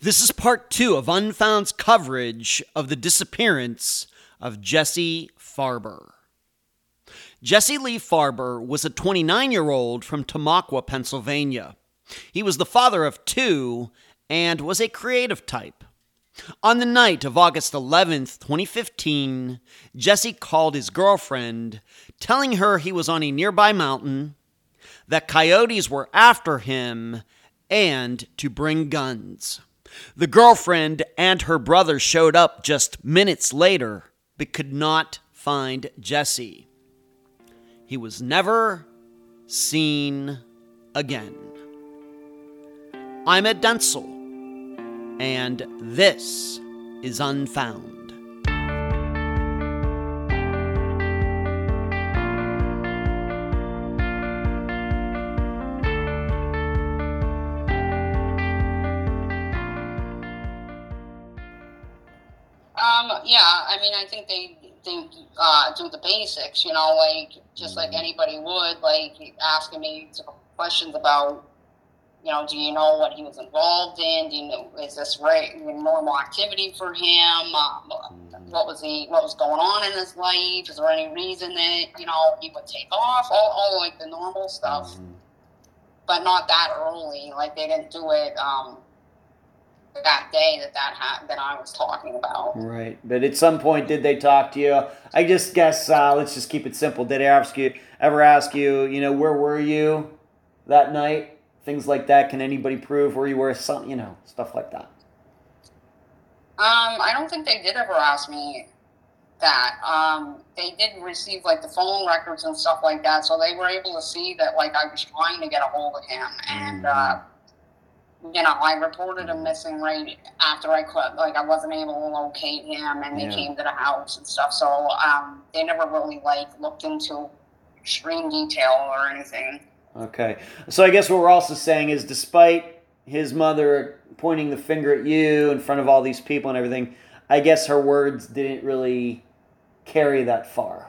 This is part two of Unfound's coverage of the disappearance of Jesse Farber. Jesse Lee Farber was a 29 year old from Tamaqua, Pennsylvania. He was the father of two and was a creative type. On the night of August 11th, 2015, Jesse called his girlfriend, telling her he was on a nearby mountain, that coyotes were after him, and to bring guns. The girlfriend and her brother showed up just minutes later, but could not find Jesse. He was never seen again. I'm at Denzel, and this is Unfound. I mean, I think they they uh, do the basics, you know, like just like anybody would, like asking me questions about, you know, do you know what he was involved in? Do you know is this right normal activity for him? Um, what was he what was going on in his life? Is there any reason that you know he would take off? All, all like the normal stuff, but not that early. Like they didn't do it. Um, that day that that ha- that I was talking about. Right, but at some point, did they talk to you? I just guess. Uh, let's just keep it simple. Did they ask you ever ask you? You know, where were you that night? Things like that. Can anybody prove where you were? Some, you know, stuff like that. Um, I don't think they did ever ask me that. Um, they did receive like the phone records and stuff like that, so they were able to see that like I was trying to get a hold of him, and uh, you know I reported him missing right after I could, like I wasn't able to locate him, and they Yeah. came to the house and stuff. So um, they never really like looked into extreme detail or anything. Okay. So I guess what we're also saying is, despite his mother pointing the finger at you in front of all these people and everything, I guess her words didn't really carry that far.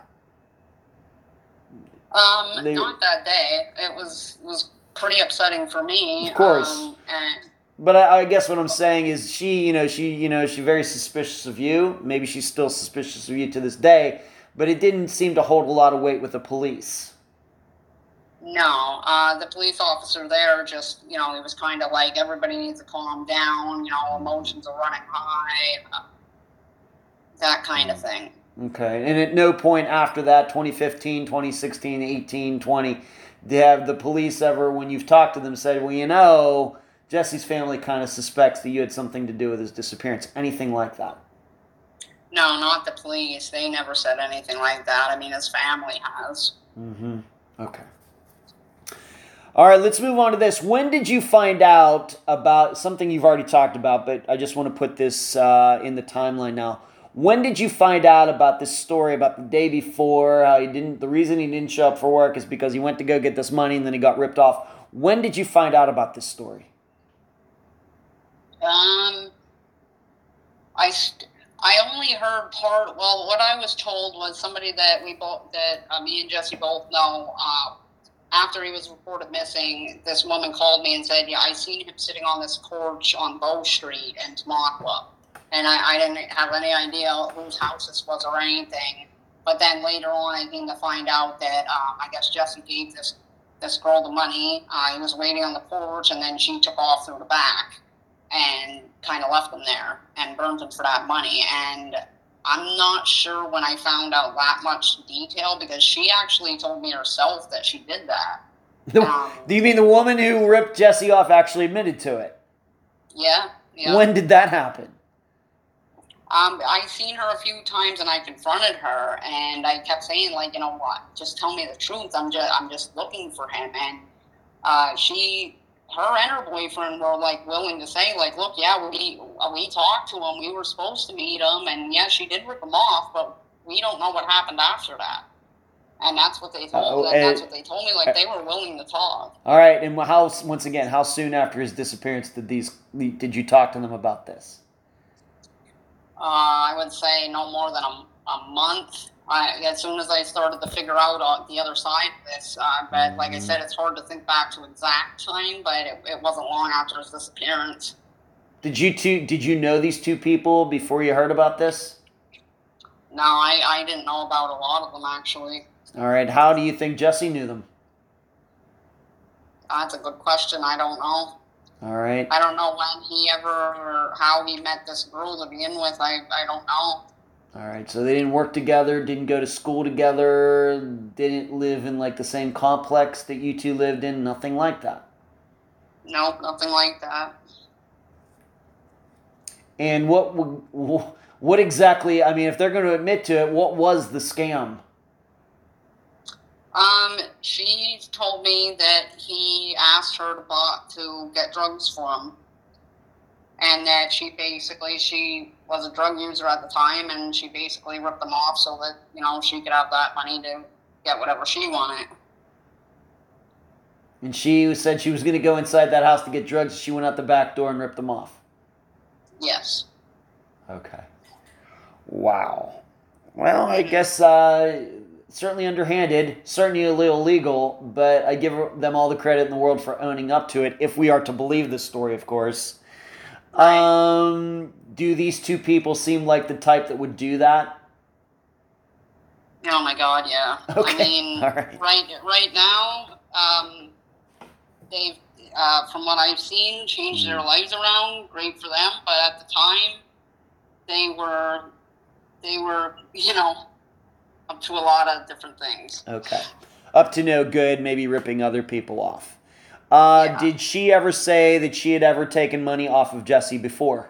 Um, They- not that day. It was was pretty upsetting for me. Of course. Um, and But I, I guess what I'm saying is, she, you know, she, you know, she's very suspicious of you. Maybe she's still suspicious of you to this day. But it didn't seem to hold a lot of weight with the police. no, uh, the police officer there just, you know, he was kind of like, everybody needs to calm down. You know, emotions are running high. Uh, that kind of thing. Okay. And at no point after that, 2015, 2016, 18, 20, did have the police ever, when you've talked to them, said, well, you know, Jesse's family kind of suspects that you had something to do with his disappearance. Anything like that? No, not the police. They never said anything like that. I mean, his family has. Mm-hmm. Okay. All right, let's move on to this. When did you find out about something you've already talked about, but I just want to put this uh, in the timeline now. When did you find out about this story about the day before? How he didn't. The reason he didn't show up for work is because he went to go get this money and then he got ripped off. When did you find out about this story? Um, I st- I only heard part. Well, what I was told was somebody that we both that uh, me and Jesse both know. Uh, after he was reported missing, this woman called me and said, "Yeah, I seen him sitting on this porch on Bow Street in Tamaqua," and I, I didn't have any idea whose house this was or anything. But then later on, I came to find out that um, I guess Jesse gave this this girl the money. Uh, he was waiting on the porch, and then she took off through the back and kind of left him there and burned him for that money. And I'm not sure when I found out that much detail because she actually told me herself that she did that. Um, Do you mean the woman who ripped Jesse off actually admitted to it? yeah. Yeah. When did that happen? Um, I seen her a few times, and I confronted her, and I kept saying, like, you know what? Just tell me the truth. I'm just, I'm just looking for him. And uh, she, her and her boyfriend were like willing to say, like, look, yeah, we we talked to him. We were supposed to meet him, and yeah, she did rip him off, but we don't know what happened after that. And that's what they told. Uh-oh, me. that's what they told me. Like they were willing to talk. All right, and how once again, how soon after his disappearance did these did you talk to them about this? Uh, I would say no more than a, a month. I, as soon as I started to figure out uh, the other side of this, uh, but like I said, it's hard to think back to exact time, but it, it wasn't long after his disappearance. Did you two did you know these two people before you heard about this? No, I, I didn't know about a lot of them actually. All right, how do you think Jesse knew them? That's a good question. I don't know. All right. I don't know when he ever or how he met this girl to begin with. I, I don't know. All right, so they didn't work together, didn't go to school together, didn't live in like the same complex that you two lived in, nothing like that. No, nothing like that. And what what exactly? I mean, if they're going to admit to it, what was the scam? Um, she told me that he asked her to buy, to get drugs for him, and that she basically she was a drug user at the time, and she basically ripped them off so that you know she could have that money to get whatever she wanted. And she said she was going to go inside that house to get drugs. She went out the back door and ripped them off. Yes. Okay. Wow. Well, I guess uh, certainly underhanded, certainly a little illegal, but I give them all the credit in the world for owning up to it, if we are to believe this story, of course. Um, do these two people seem like the type that would do that? Oh my God, yeah. Okay, I mean, right. right, right now, um, they've, uh, from what I've seen, changed Mm. their lives around. Great for them, but at the time, they were, they were, you know, up to a lot of different things. Okay. Up to no good, maybe ripping other people off. Uh, Yeah. Did she ever say that she had ever taken money off of Jesse before?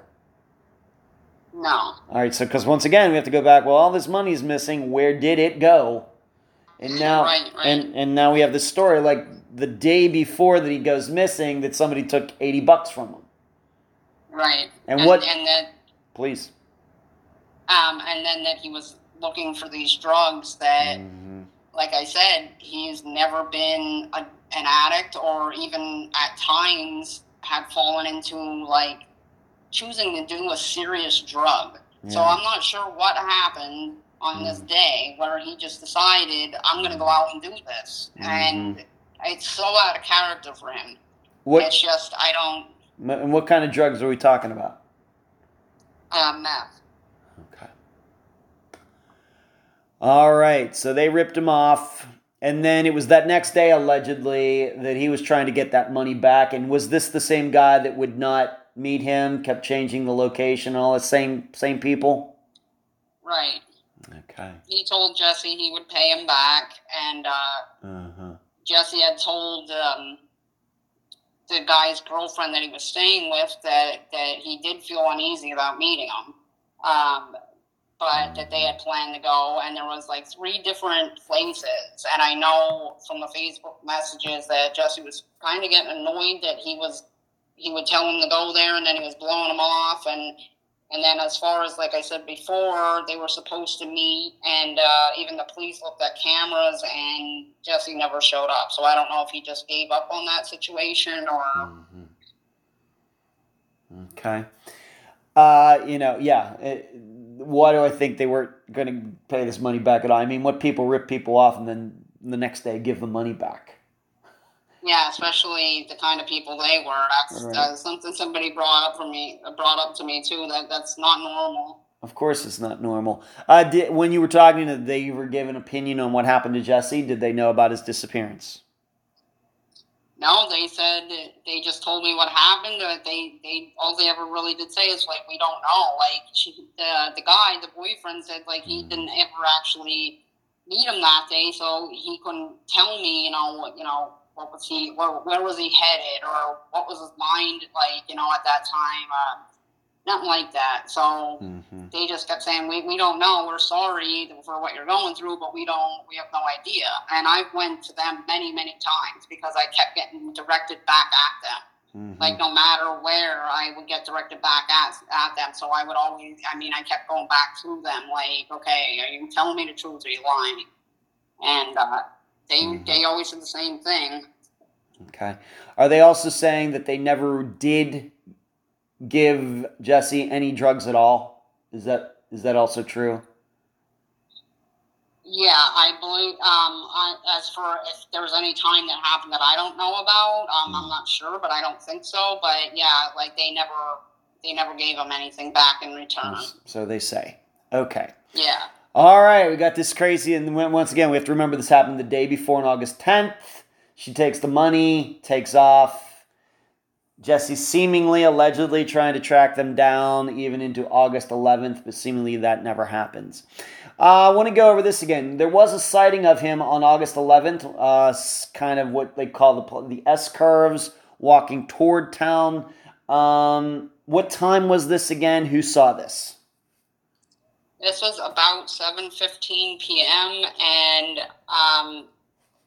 No, All right, so because once again we have to go back. Well, all this money's missing. Where did it go? And now, Right, right. and and now we have this story. Like the day before that he goes missing, that somebody took eighty bucks from him. right. And what- And that, Please. um, and then that he was looking for these drugs that. Mm-hmm. like I said, he's never been a, an addict or even at times had fallen into like choosing to do a serious drug. So I'm not sure what happened on this day where he just decided I'm going to go out and do this. And it's so out of character for him. What It's just, I don't, and what kind of drugs are we talking about? uh, meth. Okay. All right, so they ripped him off, and then it was that next day allegedly that he was trying to get that money back. And was this the same guy that would not meet him, kept changing the location, all the same same people? Right. Okay. He told Jesse he would pay him back, and uh, Uh huh. Jesse had told um, the guy's girlfriend that he was staying with that, that he did feel uneasy about meeting him. Um, but that they had planned to go, and there was like three different places. And I know from the Facebook messages that Jesse was kind of getting annoyed that he was he would tell him to go there, and then he was blowing him off. And and then as far as like I said before, they were supposed to meet, and uh, even the police looked at cameras, and Jesse never showed up. So I don't know if he just gave up on that situation or. Okay. Uh, you know, yeah. It, why do I think they weren't going to pay this money back at all? I mean, what people rip people off and then the next day give the money back? Yeah, especially the kind of people they were. That's Right. uh, something somebody brought up for me, brought up to me too. That that's not normal. Of course, it's not normal. Uh, did, when you were talking to, they were giving opinion on what happened to Jesse. Did they know about his disappearance? No, they said they just told me what happened. They they all they ever really did say is like we don't know. Like she, the the guy, the boyfriend said like he didn't ever actually meet him that day, so he couldn't tell me. You know what you know what was he where, where was he headed or what was his mind like. You know at that time. Uh, nothing like that. So mm-hmm. they just kept saying, we, we don't know. We're sorry for what you're going through, but we don't, we have no idea. And I went to them many, many times because I kept getting directed back at them. Mm-hmm. Like no matter where, I would get directed back at, at them. So I would always, I mean, I kept going back to them, like, okay, are you telling me the truth? Or are you lying? And uh, they mm-hmm. they always said the same thing. Okay. Are they also saying that they never did give Jesse any drugs at all? Is that is that also true? Yeah, I believe. Um, I, as for if there was any time that happened that I don't know about, um, I'm not sure, but I don't think so. But yeah, like they never, they never gave him anything back in return. So they say. Okay. Yeah. All right, we got this crazy, and once again, we have to remember this happened the day before on August 10th. She takes the money, takes off Jesse seemingly, allegedly trying to track them down even into August 11th, but seemingly that never happens. Uh, I want to go over this again. There was a sighting of him on August 11th, uh, kind of what they call the, the S curves, walking toward town. Um, what time was this again? Who saw this? This was about 7:15 p.m. and um,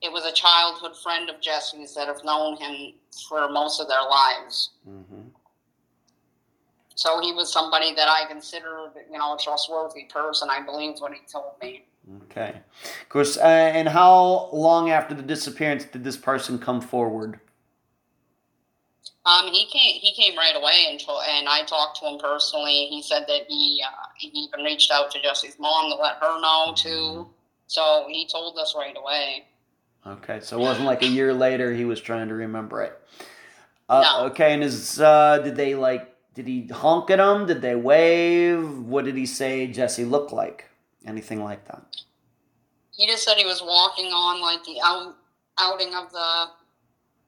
it was a childhood friend of Jesse's that have known him for most of their lives. Mm-hmm. So he was somebody that I considered, you know, a trustworthy person. I believed what he told me. Okay. Of course, uh, and how long after the disappearance did this person come forward? Um, he came. He came right away, and and I talked to him personally. He said that he uh, he even reached out to Jesse's mom to let her know too. Mm-hmm. So he told us right away. Okay, so it wasn't like a year later he was trying to remember it. Uh, no. Okay, and is uh, did they like? Did he honk at him? Did they wave? What did he say Jesse looked like? Anything like that? He just said he was walking on like the out, outing of the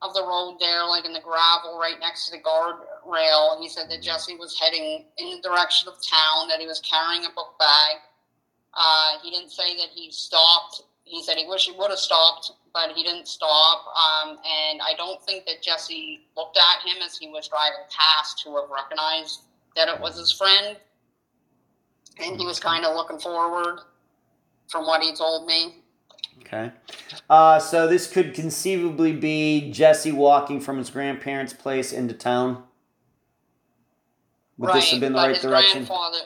of the road there, like in the gravel right next to the guardrail. He said that Jesse was heading in the direction of town, that he was carrying a book bag. Uh, he didn't say that he stopped. He said he wished he would have stopped, but he didn't stop. Um, and I don't think that Jesse looked at him as he was driving past to have recognized that it was his friend. And he was kind of looking forward from what he told me. Okay. Uh, so this could conceivably be Jesse walking from his grandparents' place into town. Would right, this have been the right direction? Grandfather,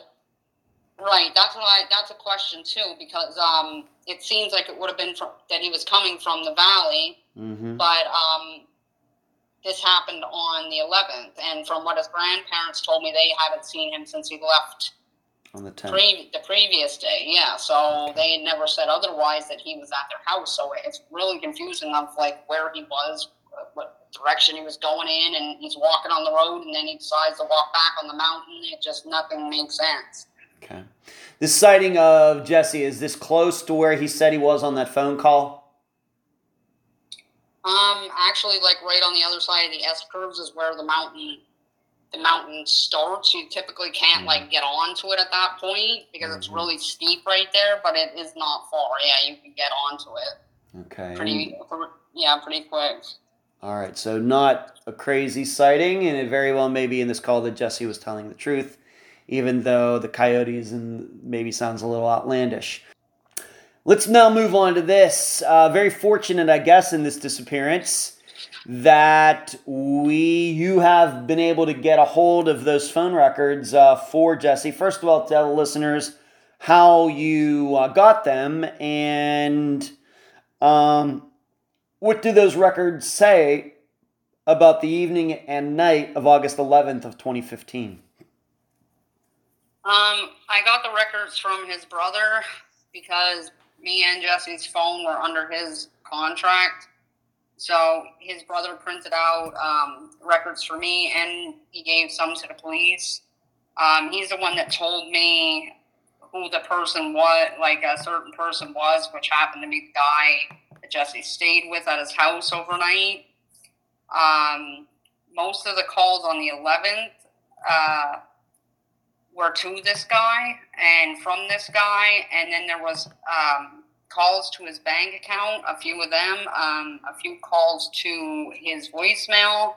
Right. That's what I. That's a question too, because um, it seems like it would have been from that he was coming from the valley, mm-hmm. but um, this happened on the 11th, and from what his grandparents told me, they haven't seen him since he left on the 10th. Pre- the previous day. Yeah. So okay. they had never said otherwise that he was at their house. So it's really confusing of like where he was, what direction he was going in, and he's walking on the road, and then he decides to walk back on the mountain. It just nothing makes sense. Okay. This sighting of Jesse, is this close to where he said he was on that phone call? Um, actually, like right on the other side of the S curves is where the mountain, the mountain starts. You typically can't like get onto it at that point because mm-hmm. it's really steep right there, but it is not far. Yeah, you can get onto it. Okay. Pretty, yeah, pretty quick. All right, so not a crazy sighting, and it very well may be in this call that Jesse was telling the truth even though the coyotes and maybe sounds a little outlandish. Let's now move on to this. Uh, very fortunate, I guess, in this disappearance that we you have been able to get a hold of those phone records uh, for Jesse. First of all, tell the listeners how you uh, got them and um, what do those records say about the evening and night of August 11th of 2015. Um, I got the records from his brother because me and Jesse's phone were under his contract. So his brother printed out um, records for me, and he gave some to the police. Um, he's the one that told me who the person was, like a certain person was, which happened to be the guy that Jesse stayed with at his house overnight. Um, most of the calls on the 11th uh, were to this guy and from this guy, and then there was um, calls to his bank account, a few of them, um, a few calls to his voicemail,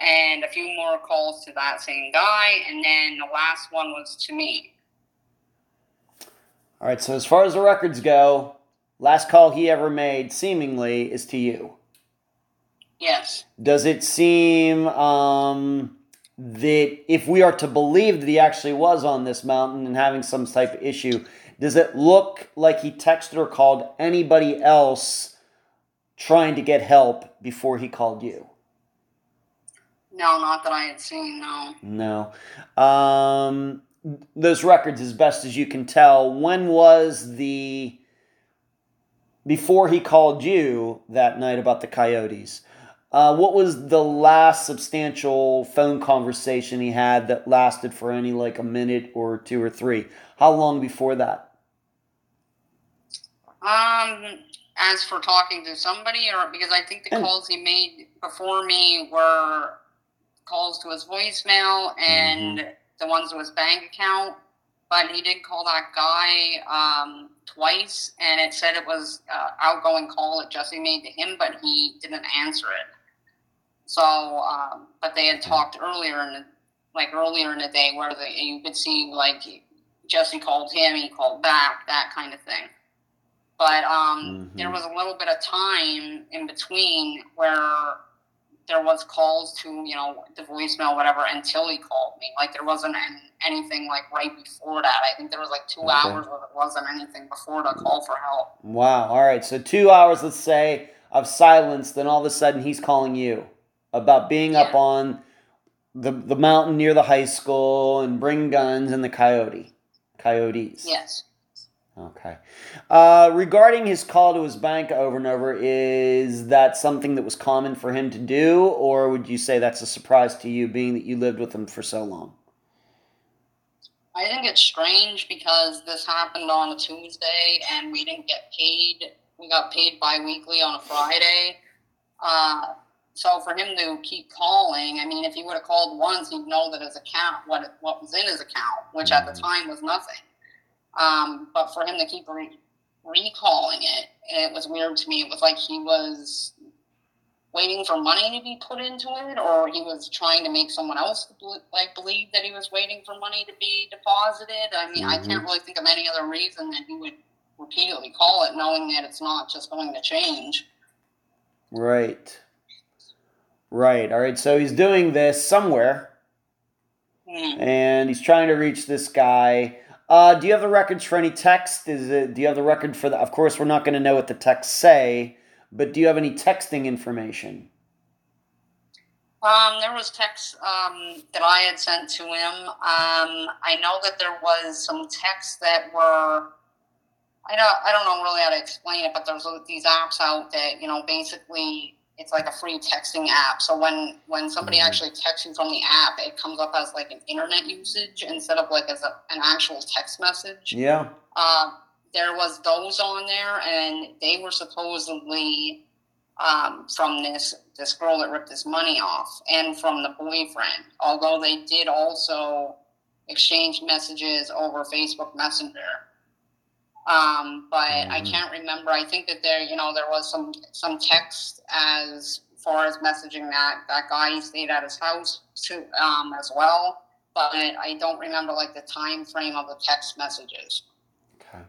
and a few more calls to that same guy, and then the last one was to me. All right, so as far as the records go, last call he ever made, seemingly, is to you. Yes. Does it seem um, that if we are to believe that he actually was on this mountain and having some type of issue, does it look like he texted or called anybody else trying to get help before he called you? No, not that I had seen, no. No. Um, those records, as best as you can tell, when was the. Before he called you that night about the coyotes, uh, what was the last substantial phone conversation he had that lasted for any like a minute or two or three? How long before that? Um, as for talking to somebody, or because I think the And- calls he made before me were calls to his voicemail and the ones to his bank account. But he did call that guy um, twice, and it said it was uh, outgoing call that Jesse made to him, but he didn't answer it. So, um, but they had talked earlier in the, like earlier in the day where the, you could see like Jesse called him, he called back, that kind of thing. But um, Mhm. there was a little bit of time in between where there was calls to you know the voicemail whatever until he called me. Like there wasn't an, anything like right before that. I think there was like two Okay. hours where there wasn't anything before the call for help. Wow. All right. So two hours, let's say, of silence. Then all of a sudden he's calling you about being up on the the mountain near the high school and bring guns and the coyote, coyotes. Yes. Okay. Uh, regarding his call to his bank over and over, is that something that was common for him to do, or would you say that's a surprise to you, being that you lived with him for so long? I think it's strange because this happened on a Tuesday and we didn't get paid. We got paid bi-weekly on a Friday. Uh, so for him to keep calling, I mean, if he would have called once, he'd know that his account, what what was in his account, which at the time was nothing. Um, but for him to keep re- recalling it, it was weird to me. It was like he was waiting for money to be put into it, or he was trying to make someone else like believe that he was waiting for money to be deposited. I mean, I can't really think of any other reason that he would repeatedly call it, knowing that it's not just going to change. Right. Right. All right. So he's doing this somewhere, Hmm. and he's trying to reach this guy. Uh, do you have the records for any text? Is it? Do you have the record for the? Of course, we're not going to know what the texts say, but do you have any texting information? Um, there was texts um, that I had sent to him. Um, I know that there was some texts that were. I don't. I don't know really how to explain it, but there's these apps out that you know basically it's like a free texting app. So when when somebody actually texts you from the app, it comes up as like an internet usage instead of like as a, an actual text message. Yeah. uh, there was those on there, and they were supposedly um, from this this girl that ripped his money off, and from the boyfriend. Although they did also exchange messages over Facebook Messenger. Um, but I Mhm. can't remember. I think that there, you know, there was some some text as far as messaging that that guy stayed at his house to um, as well. But I don't remember like the time frame of the text messages. Okay.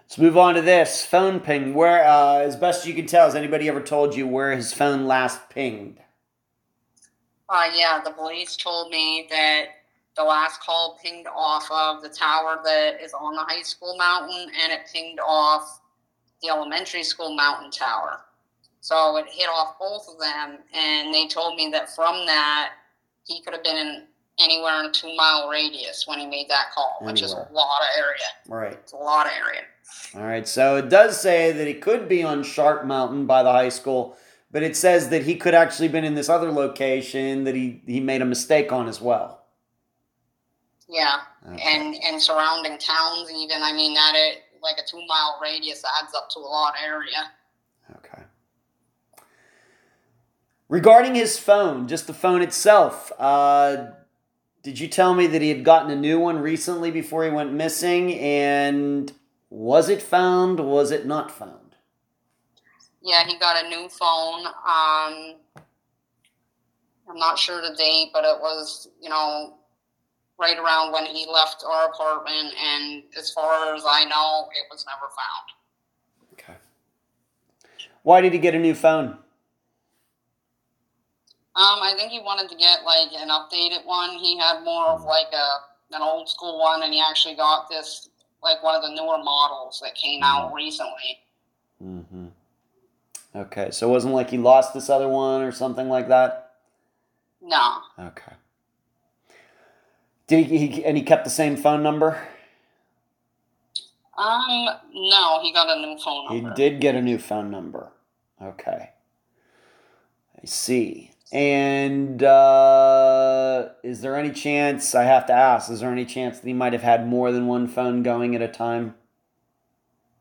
Let's move on to this phone ping. Where, uh, as best you can tell, has anybody ever told you where his phone last pinged? Uh, yeah, the police told me that the last call pinged off of the tower that is on the high school mountain, and it pinged off the elementary school mountain tower. So it hit off both of them, and they told me that from that, he could have been in anywhere in a two mile radius when he made that call, which is a lot of area. Right. It's a lot of area. All right. So it does say that he could be on Sharp Mountain by the high school, but it says that he could actually been in this other location that he he made a mistake on as well. Yeah, Okay. and and surrounding towns, even. I mean, that it like a two mile radius adds up to a lot of area. Okay. Regarding his phone, just the phone itself, uh, did you tell me that he had gotten a new one recently before he went missing? And was it found? Was it not found? Yeah, he got a new phone. Um, I'm not sure the date, but it was, you know, right around when he left our apartment. And as far as I know, it was never found. Okay. Why did he get a new phone? Um, I think he wanted to get like an updated one. He had more of like a an old school one, and he actually got this like one of the newer models that came out recently. Mm-hmm. Okay, so it wasn't like he lost this other one or something like that. No, Okay. Did he, he and he kept the same phone number? um, no, he got a new phone number. He did get a new phone number. Okay. I see. And uh, is there any chance, I have to ask, is there any chance that he might have had more than one phone going at a time?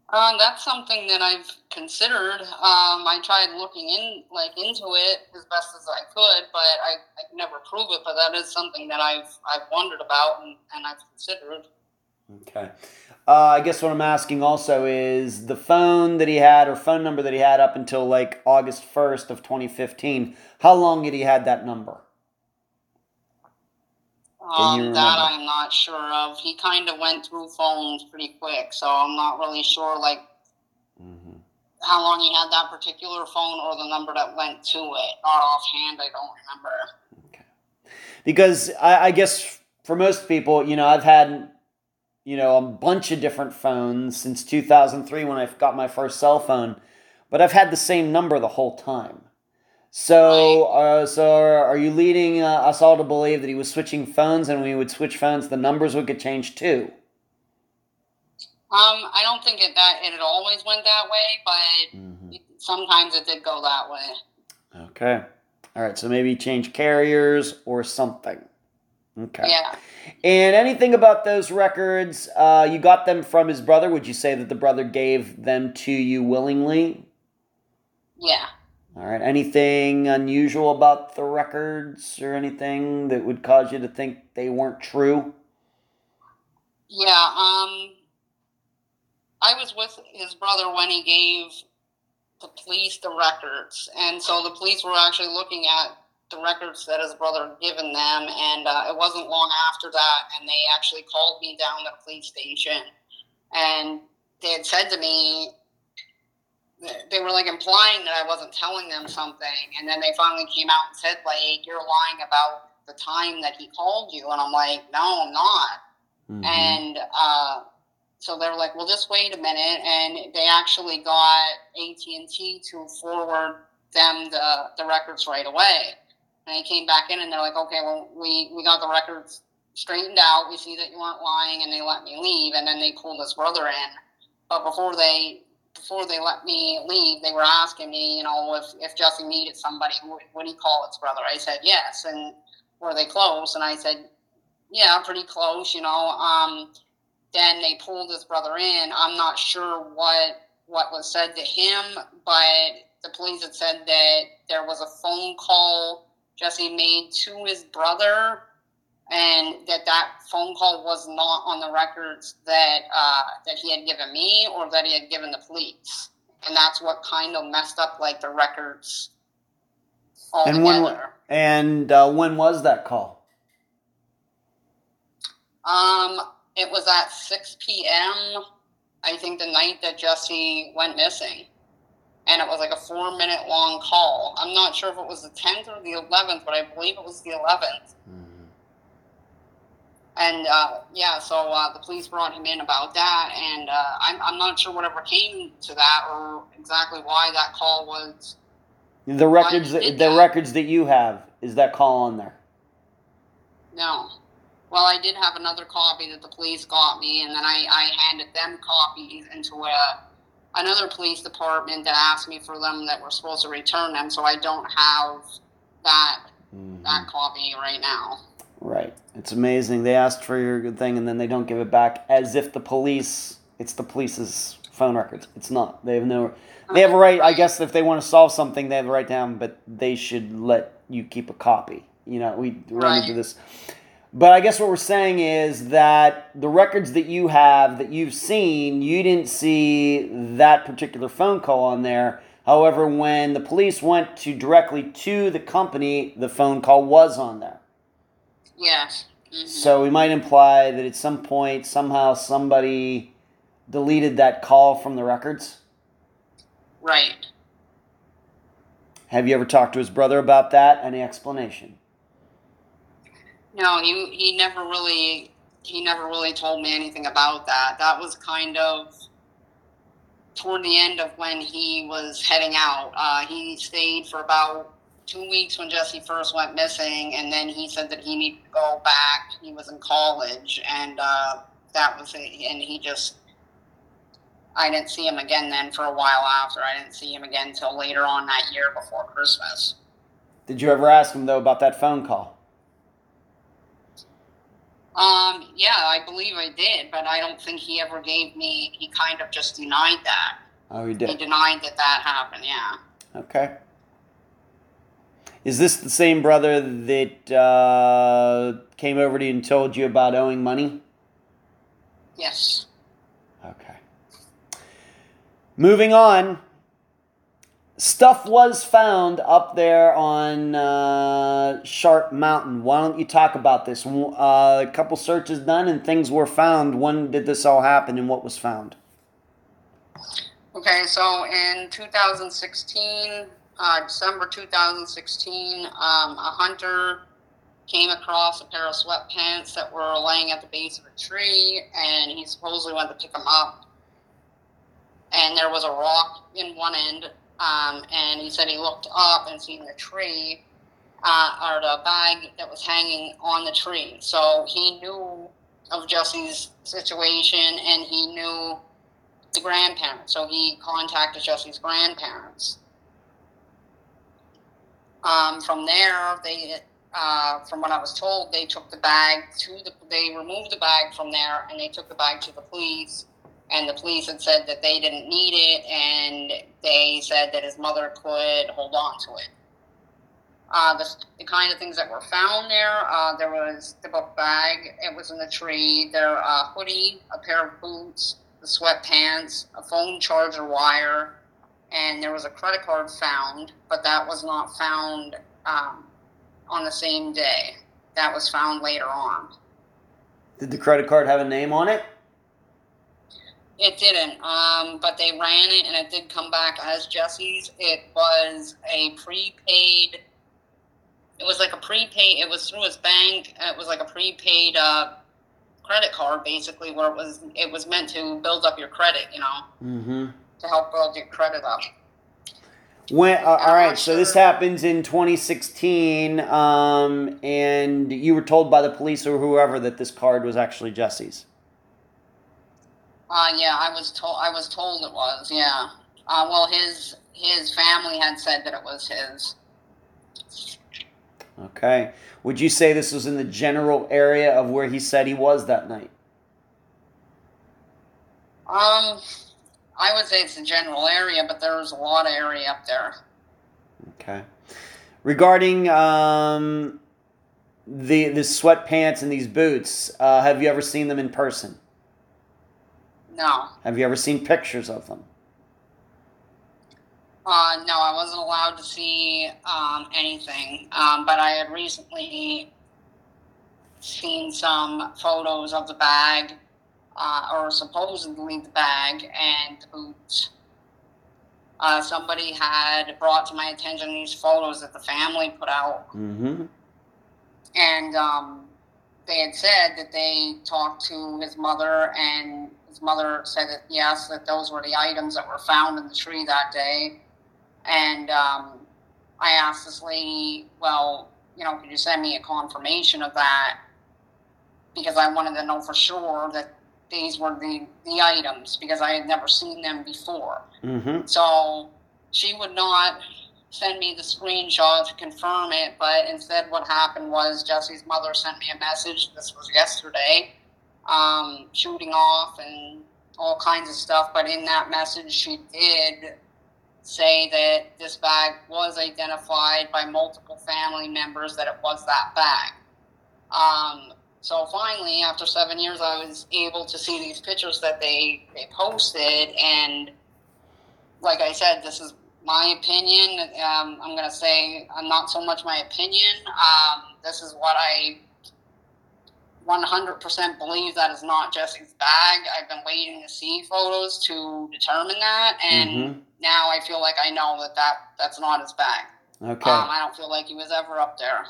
Um, that's something that I've considered. Um, I tried looking in like into it as best as I could, but I, I never prove it. But that is something that I've I've wondered about and, and I've considered. Okay. Uh, I guess what I'm asking also is the phone that he had or phone number that he had up until like August 1st of 2015, how long had he had that number? Um, that? I'm not sure of. He kind of went through phones pretty quick, so I'm not really sure like Mm-hmm. how long he had that particular phone or the number that went to it. Not offhand, I don't remember. because I, I guess for most people, you know, I've had, you know, a bunch of different phones since 2003 when I got my first cell phone, but I've had the same number the whole time. So, uh, so are you leading uh, us all to believe that he was switching phones, and when he would switch phones, the numbers would get changed too? Um, I don't think it that it always went that way, but Mm-hmm. sometimes it did go that way. Okay. All right. So maybe change carriers or something. Okay. Yeah. And anything about those records? Uh, you got them from his brother. Would you say that the brother gave them to you willingly? Yeah. All right. Anything unusual about the records or anything that would cause you to think they weren't true? Yeah. Um, I was with his brother when he gave the police the records, and so the police were actually looking at the records that his brother had given them, and uh, it wasn't long after that, and they actually called me down to the police station, and they had said to me. They were like implying that I wasn't telling them something, and then they finally came out and said, "Like you're lying about the time that he called you," and I'm like, "No, I'm not." Mhm. and uh, so they were like, "Well, just wait a minute," and they actually got AT and T to forward them the the records right away. And they came back in and they're like, "Okay, well, we we got the records straightened out. We see that you weren't lying," and they let me leave. And then they pulled his brother in. But before they before they let me leave, they were asking me, you know, if if Jesse needed somebody, would, would he call his brother? I said yes, and were they close? And I said yeah, pretty close, you know. Um, then they pulled his brother in. I'm not sure what what was said to him, but the police had said that there was a phone call Jesse made to his brother, and that that phone call was not on the records that uh, that he had given me or that he had given the police, and that's what kind of messed up like the records And when and uh, when was that call? Um, it was at 6 p.m. I think the night that Jesse went missing, and it was like a four-minute long call. I'm not sure if it was the 10th or the 11th, but I believe it was the 11th. And uh, yeah, so uh, the police brought him in about that, and uh, I'm, I'm not sure whatever came to that or exactly why that call was. The records, did the that. records that you have, is that call on there? No. Well, I did have another copy that the police got me, and then I, I handed them copies into a, another police department that asked me for them that were supposed to return them, so I don't have that that copy right now. Right. It's amazing. They asked for your good thing and then they don't give it back as if the police, it's the police's phone records. It's not. They have no. They have a right. I guess if they want to solve something, they have a right down, but they should let you keep a copy. You know, we run into this. But I guess what we're saying is that the records that you have that you've seen, you didn't see that particular phone call on there. However, when the police went to directly to the company, the phone call was on there. Yes. Mhm. So we might imply that at some point, somehow, somebody deleted that call from the records. Right. Have you ever talked to his brother about that? Any explanation? No, he he never really he never really told me anything about that. That was kind of toward the end of when he was heading out. Uh, he stayed for about two weeks when Jesse first went missing, and then he said that he needed to go back. He was in college, and uh, that was it. And he just I didn't see him again then for a while after. I didn't see him again until later on that year before Christmas. Did you ever ask him though about that phone call? Um, yeah, I believe I did, but I don't think he ever gave me. He kind of just denied that. Oh, he did. He denied that that happened. Yeah. Okay. Is this the same brother that uh, came over to you and told you about owing money? Yes. Okay. Moving on. Stuff was found up there on uh, Sharp Mountain. Why don't you talk about this? Uh, a couple searches done and things were found. When did this all happen and what was found? Okay, so in 2016, uh, December 2016, um, a hunter came across a pair of sweatpants that were laying at the base of a tree, and he supposedly went to pick them up. And there was a rock in one end, um, and he said he looked up and seen the tree, uh, or the bag that was hanging on the tree. So he knew of Jesse's situation, and he knew the grandparents. So he contacted Jesse's grandparents. Um, from there, they, uh, from what I was told, they took the bag to the, they removed the bag from there and they took the bag to the police. And the police had said that they didn't need it, and they said that his mother could hold on to it. Uh, the, the kind of things that were found there, uh, there was the book bag, it was in the tree, their uh, hoodie, a pair of boots, the sweatpants, a phone charger wire, and there was a credit card found, but that was not found um, on the same day. That was found later on. Did the credit card have a name on it? It didn't, um, but they ran it and it did come back as Jesse's. It was a prepaid. It was like a prepaid. It was through his bank. It was like a prepaid uh, credit card, basically, where it was it was meant to build up your credit. You know, Mm-hmm. To help build your credit up. When, uh, all right, not so this happens in 2016, um, and you were told by the police or whoever that this card was actually Jesse's. Uh, yeah, I was told. I was told it was. Yeah. Uh, well, his his family had said that it was his. Okay. Would you say this was in the general area of where he said he was that night? Um, I would say it's a general area, but there's a lot of area up there. Okay. Regarding um, the the sweatpants and these boots, uh, have you ever seen them in person? No. Have you ever seen pictures of them? Uh, no, I wasn't allowed to see um, anything, um, but I had recently seen some photos of the bag, uh, or supposedly the bag, and the boots. Uh, somebody had brought to my attention these photos that the family put out, Mm-hmm. and um, they had said that they talked to his mother, and his mother said that yes, that those were the items that were found in the tree that day. And um, I asked this lady, well, you know, could you send me a confirmation of that? Because I wanted to know for sure that these were the, the items because I had never seen them before. Mm-hmm. So she would not send me the screenshot to confirm it, but instead, what happened was Jesse's mother sent me a message. This was yesterday, um, shooting off and all kinds of stuff. But in that message, she did say that this bag was identified by multiple family members that it was that bag. Um, so finally, after seven years, I was able to see these pictures that they, they posted. And like I said, this is my opinion. Um, I'm going to say I'm not so much my opinion. Um, this is what I 100% believe that is not Jesse's bag. I've been waiting to see photos to determine that, and Mhm. now I feel like I know that, that that's not his bag. Okay. Um, I don't feel like he was ever up there.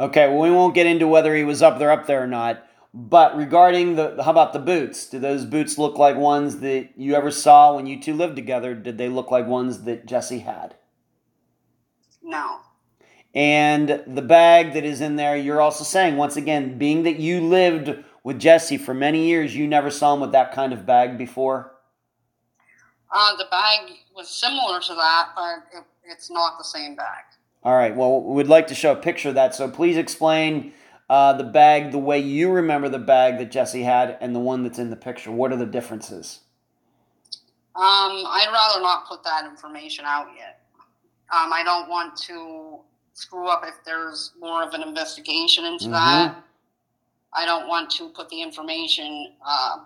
Okay, well, we won't get into whether he was up there, up there or not. But regarding the, how about the boots? Do those boots look like ones that you ever saw when you two lived together? Did they look like ones that Jesse had? No. And the bag that is in there, you're also saying, once again, being that you lived with Jesse for many years, you never saw him with that kind of bag before? Uh, the bag was similar to that, but it, it's not the same bag. All right, well, we'd like to show a picture of that. So please explain uh, the bag the way you remember the bag that Jesse had and the one that's in the picture. What are the differences? Um, I'd rather not put that information out yet. Um, I don't want to screw up if there's more of an investigation into Mhm. that. I don't want to put the information uh,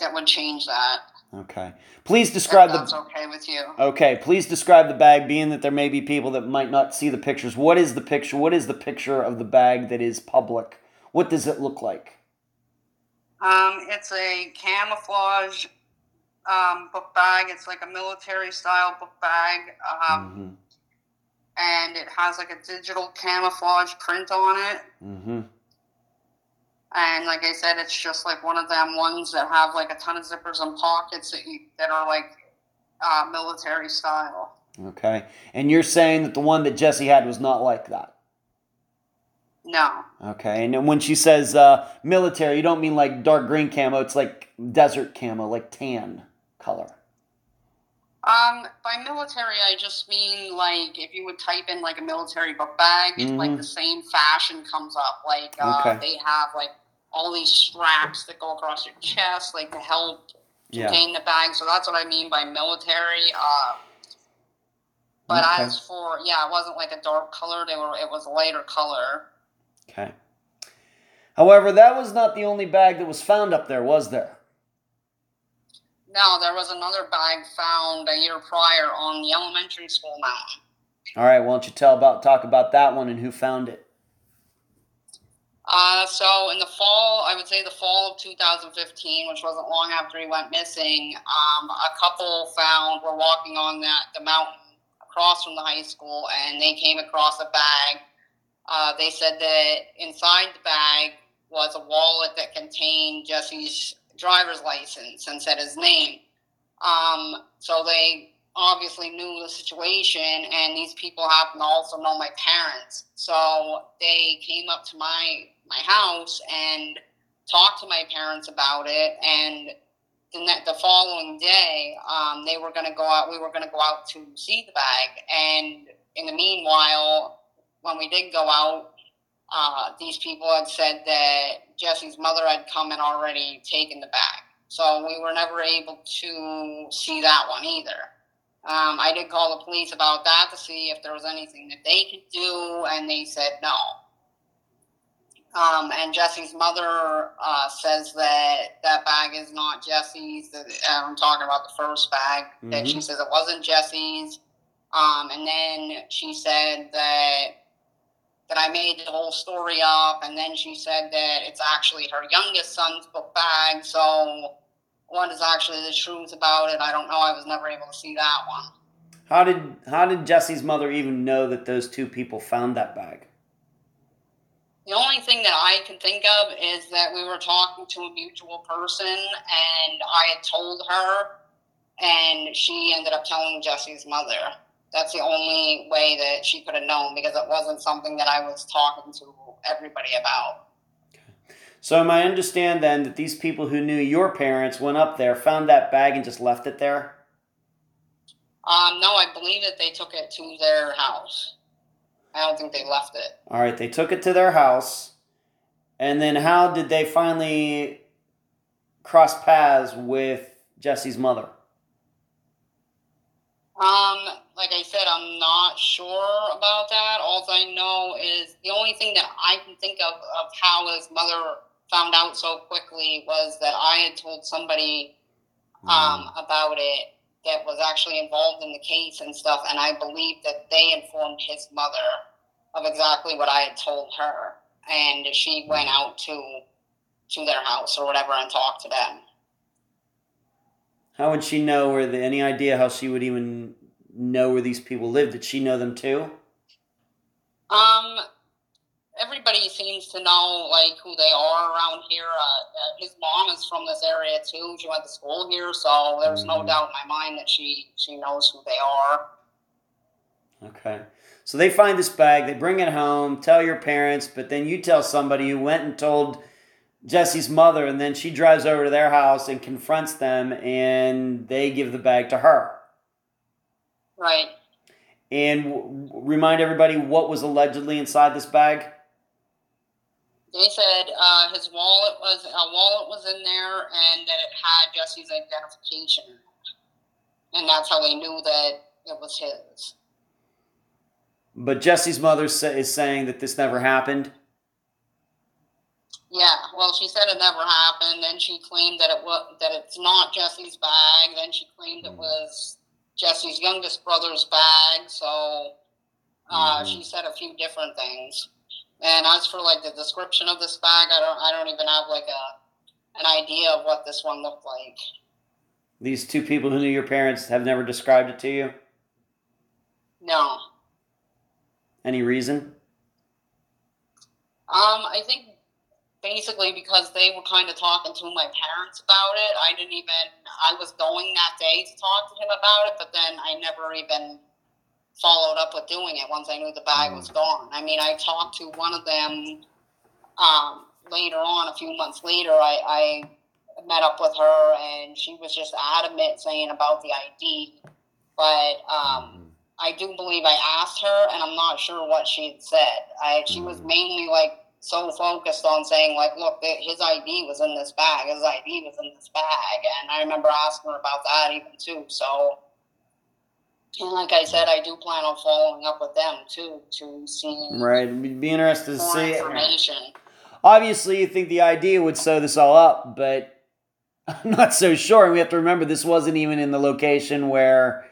that would change that. Okay. Please describe if that's the. okay with you. Okay, please describe the bag, being that there may be people that might not see the pictures. What is the picture? What is the picture of the bag that is public? What does it look like? Um, it's a camouflage um, book bag. It's like a military style book bag. Um, Mhm. and it has like a digital camouflage print on it. Mm-hmm. And like I said, it's just like one of them ones that have like a ton of zippers and pockets that you, that are like uh, military style. Okay. And you're saying that the one that Jesse had was not like that. No, Okay. And then when she says uh, military, you don't mean like dark green camo. It's like desert camo, like tan color. Um, by military I just mean like if you would type in like a military book bag, it's like Mhm. the same fashion comes up. Like uh, Okay. they have like all these straps that go across your chest, like to help Yeah. contain the bag. So that's what I mean by military. Uh, but Okay. as for yeah, it wasn't like a dark color. They were it was a lighter color. Okay. However, that was not the only bag that was found up there, was there? No, there was another bag found a year prior on the elementary school mountain. All right. Why don't you tell about talk about that one and who found it? Uh, so in the fall, I would say the fall of 2015, which wasn't long after he went missing, um, a couple found were walking on that the mountain across from the high school, and they came across a bag. Uh, they said that inside the bag was a wallet that contained Jesse's driver's license and said his name. Um, so they obviously knew the situation, and these people happen to also know my parents. So they came up to my my house and talked to my parents about it. And the the following day, um, they were going to go out. We were going to go out to see the bag, and in the meanwhile, when we did go out, uh, these people had said that Jesse's mother had come and already taken the bag. So we were never able to see that one either. Um, I did call the police about that to see if there was anything that they could do, and they said no. Um, and Jesse's mother uh, says that that bag is not Jesse's. That I'm talking about the first bag. That she Mhm. says it wasn't Jesse's. Um, and then she said that that I made the whole story up, and then she said that it's actually her youngest son's book bag. So, what is actually the truth about it? I don't know. I was never able to see that one. How did how did Jesse's mother even know that those two people found that bag? The only thing that I can think of is that we were talking to a mutual person, and I had told her, and she ended up telling Jesse's mother. That's the only way that she could have known because it wasn't something that I was talking to everybody about. So am I understand then that these people who knew your parents went up there, found that bag, and just left it there? Um, no, I believe that they took it to their house. I don't think they left it. All right, they took it to their house, and then how did they finally cross paths with Jesse's mother? Um, like I said, I'm not sure about that. All I know is the only thing that I can think of of how his mother found out so quickly was that I had told somebody um, about it that was actually involved in the case and stuff, and I believe that they informed his mother of exactly what I had told her, and she went out to to their house or whatever and talked to them. How would she know, or the, any idea how she would even know where these people live? Did she know them too? Um, everybody seems to know like who they are around here. Uh, uh, his mom is from this area too. She went to school here, so there's no Mhm. doubt in my mind that she she knows who they are. Okay. So they find this bag, they bring it home, tell your parents, but then you tell somebody who went and told Jesse's mother, and then she drives over to their house and confronts them, and they give the bag to her. Right. And w- remind everybody what was allegedly inside this bag. They said uh, his wallet was a wallet was in there, and that it had Jesse's identification, and that's how they knew that it was his. But Jesse's mother sa- is saying that this never happened. Yeah, well, she said it never happened. Then she claimed that it was that it's not Jesse's bag. Then she claimed it was Jesse's youngest brother's bag. So uh, Mhm. she said a few different things. And as for like the description of this bag, I don't I don't even have like a an idea of what this one looked like. These two people who knew your parents have never described it to you. No. Any reason? Um, I think basically because they were kind of talking to my parents about it. I didn't even, I was going that day to talk to him about it, but then I never even followed up with doing it once I knew the bag was gone. I mean, I talked to one of them um, later on, a few months later. I, I met up with her and she was just adamant saying about the ID. But um, I do believe I asked her, and I'm not sure what she had said. I she was mainly like so focused on saying like, look, his ID was in this bag. His ID was in this bag, and I remember asking her about that even too. So, and like I said, I do plan on following up with them too to see Right. It'd be interested to see. information. Obviously, you think the idea would sew this all up, but I'm not so sure. And we have to remember this wasn't even in the location where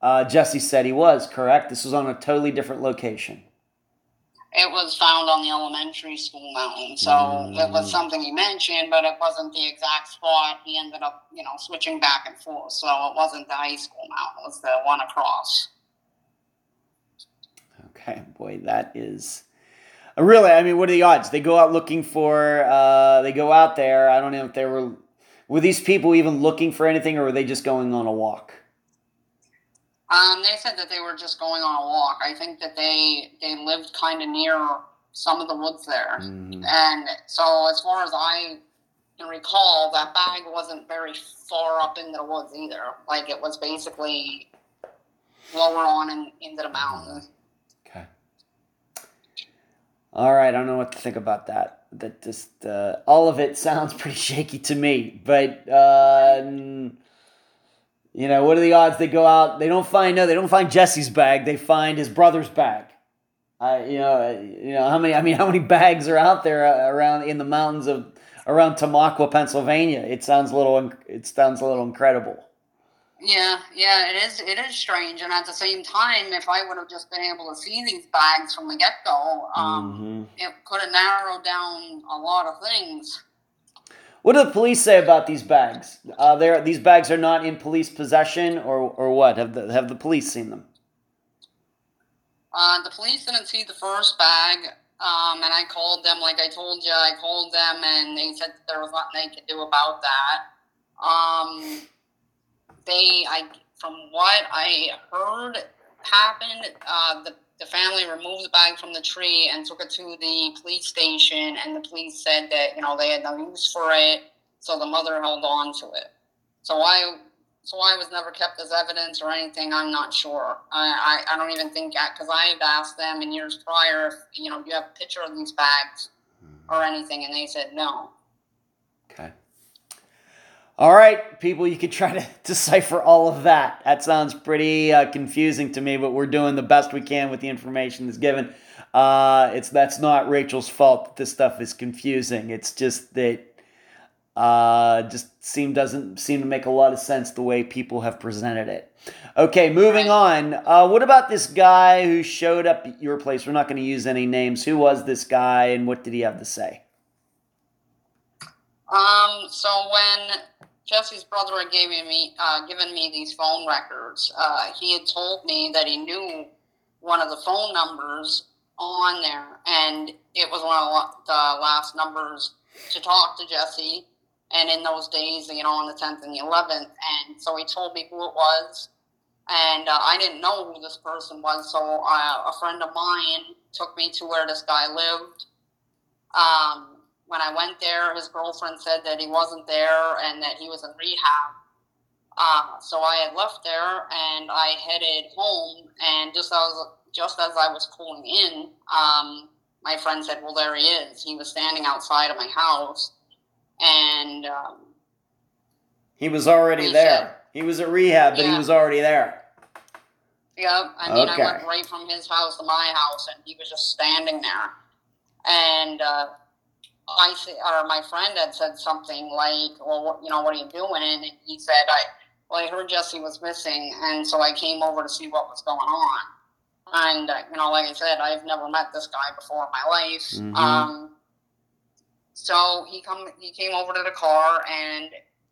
uh, Jesse said he was, correct? This was on a totally different location. It was found on the elementary school mountain, so it was something he mentioned, but it wasn't the exact spot. He ended up, you know, switching back and forth, so it wasn't the high school mountain; it was the one across. Okay, boy, that is. Really, I mean, what are the odds? They go out looking for. Uh, they go out there. I don't know if they were. Were these people even looking for anything, or were they just going on a walk? Um, they said that they were just going on a walk. I think that they they lived kind of near some of the woods there, and so as far as I can recall, that bag wasn't very far up into the woods either. Like it was basically lower on in, into the mountains. Okay. All right, I don't know what to think about that. That just uh, all of it sounds pretty shaky to me. But uh, you know, what are the odds they go out? They don't find no, they don't find Jesse's bag. They find his brother's bag. I, you know, you know how many? I mean, how many bags are out there uh, around in the mountains of around Tamaqua, Pennsylvania? It sounds a little. It sounds a little incredible. Yeah, yeah, it is. It is strange, and at the same time, if I would have just been able to see these bags from the get go, um, it could have narrowed down a lot of things. What do the police say about these bags? Uh, there, these bags are not in police possession, or or what? Have the have the police seen them? Uh, the police didn't see the first bag, um, and I called them, like I told you, I called them, and they said there was nothing they could do about that. Um, they, I, from what I heard happened, uh, the, the family removed the bag from the tree and took it to the police station, and the police said that, you know, they had no use for it, so the mother held on to it. So I so it was never kept as evidence or anything, I'm not sure. I, I, I don't even think because I had asked them in years prior, if, you know, do you have a picture of these bags hmm. or anything, and they said no. All right, people, you can try to decipher all of that. That sounds pretty uh, confusing to me, but we're doing the best we can with the information that's given. Uh, it's that's not Rachel's fault that this stuff is confusing. It's just that uh, just seem doesn't seem to make a lot of sense the way people have presented it. Okay, moving on. Uh, what about this guy who showed up at your place? We're not going to use any names. Who was this guy, and what did he have to say? Um, so when Jesse's brother had given me uh, given me these phone records, uh, he had told me that he knew one of the phone numbers on there, and it was one of the last numbers to talk to Jesse. And in those days, you know, on the 10th and the 11th, and so he told me who it was, and uh, I didn't know who this person was. So uh, a friend of mine took me to where this guy lived. Um, when I went there, his girlfriend said that he wasn't there and that he was in rehab. Uh, so I had left there and I headed home. And just as just as I was pulling in, um, my friend said, "Well, there he is. He was standing outside of my house." And um, he was already he there. said- he was at rehab, but he was already there. Yep. I mean, Okay. I went right from his house to my house, and he was just standing there. And uh, I said, or my friend had said something like, "Well, what, you know, what are you doing?" And he said, "I, well, I heard Jesse was missing, and so I came over to see what was going on." And uh, you know, like I said, I've never met this guy before in my life. Mhm. Um, so he come, he came over to the car, and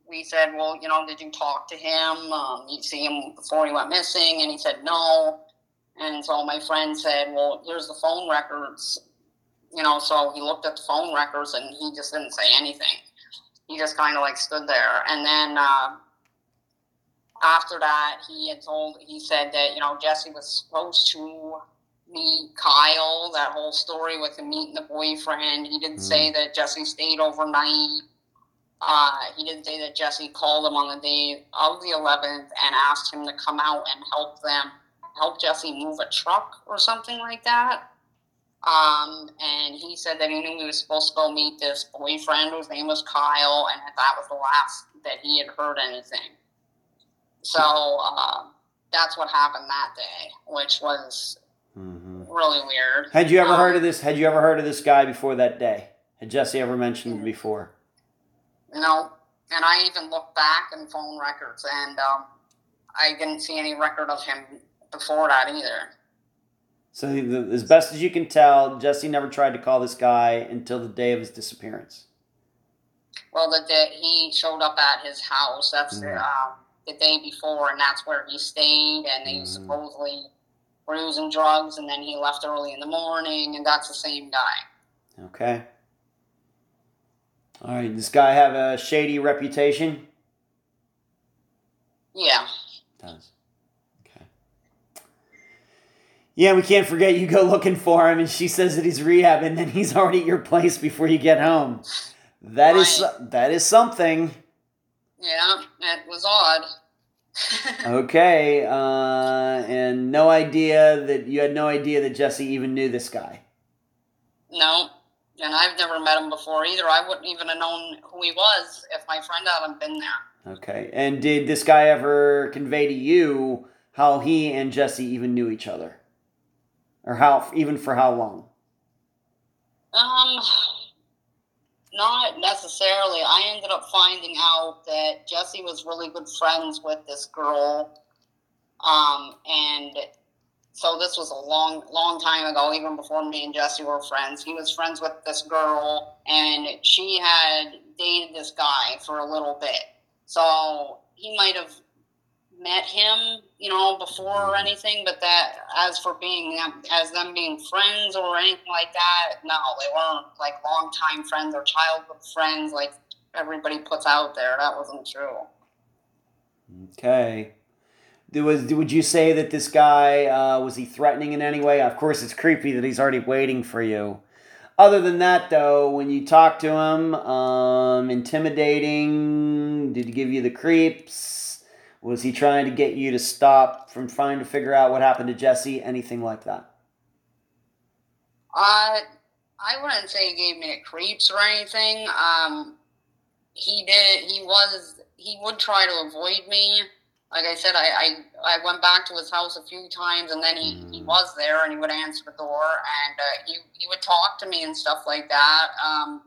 we said, "Well, you know, did you talk to him? Um, you see him before he went missing?" And he said, "No." And so my friend said, "Well, here's the phone records." You know, so he looked at the phone records, and he just didn't say anything. He just kind of like stood there, and then uh, after that, he had told, he said that you know Jesse was supposed to meet Kyle. That whole story with him meeting the boyfriend. He didn't say that Jesse stayed overnight. Uh, he didn't say that Jesse called him on the day of the 11th and asked him to come out and help them, help Jesse move a truck or something like that. Um, and he said that he knew he was supposed to go meet this boyfriend whose name was Kyle, and that that was the last that he had heard anything. So uh, that's what happened that day, which was really weird. Had you ever Um, heard of this? Had you ever heard of this guy before that day? Had Jesse ever mentioned it before? No, and I even looked back in phone records, and um, I didn't see any record of him before that either. So, the, as best as you can tell, Jesse never tried to call this guy until the day of his disappearance. Well, the day he showed up at his house, that's the, um, the day before, and that's where he stayed, and he supposedly were using drugs, and then he left early in the morning, and that's the same guy. Okay. All right. This guy have a shady reputation. Yeah. Does. Okay. Yeah, we can't forget you go looking for him, and she says that he's rehab, and then he's already at your place before you get home. That is Right. that is something. Yeah, it was odd. Okay, uh, and no idea that you had no idea that Jesse even knew this guy. no, and I've never met him before either. I wouldn't even have known who he was if my friend hadn't been there. Okay, and did this guy ever convey to you how he and Jesse even knew each other, or how even for how long? Um, not necessarily. I ended up finding out that Jesse was really good friends with this girl. Um, and so this was a long, long time ago, even before me and Jesse were friends. He was friends with this girl, and she had dated this guy for a little bit. So he might have met him, you know, before or anything, but that as for being as them being friends or anything like that, no, they weren't like longtime friends or childhood friends like everybody puts out there. That wasn't true. Okay. There was, would you say that this guy uh, was he threatening in any way? Of course, it's creepy that he's already waiting for you. Other than that, though, when you talk to him, um, intimidating. Did he give you the creeps? Was he trying to get you to stop from trying to figure out what happened to Jesse? Anything like that? Uh, I wouldn't say he gave me the creeps or anything. Um, he did. He was he would try to avoid me. Like I said, I, I, I went back to his house a few times, and then he, he was there, and he would answer the door, and uh, he he would talk to me and stuff like that. Um,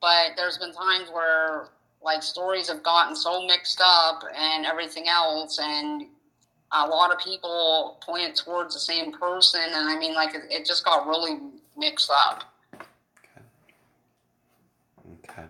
but there's been times where like stories have gotten so mixed up and everything else, and a lot of people point towards the same person, and I mean, like it, it just got really mixed up. Okay.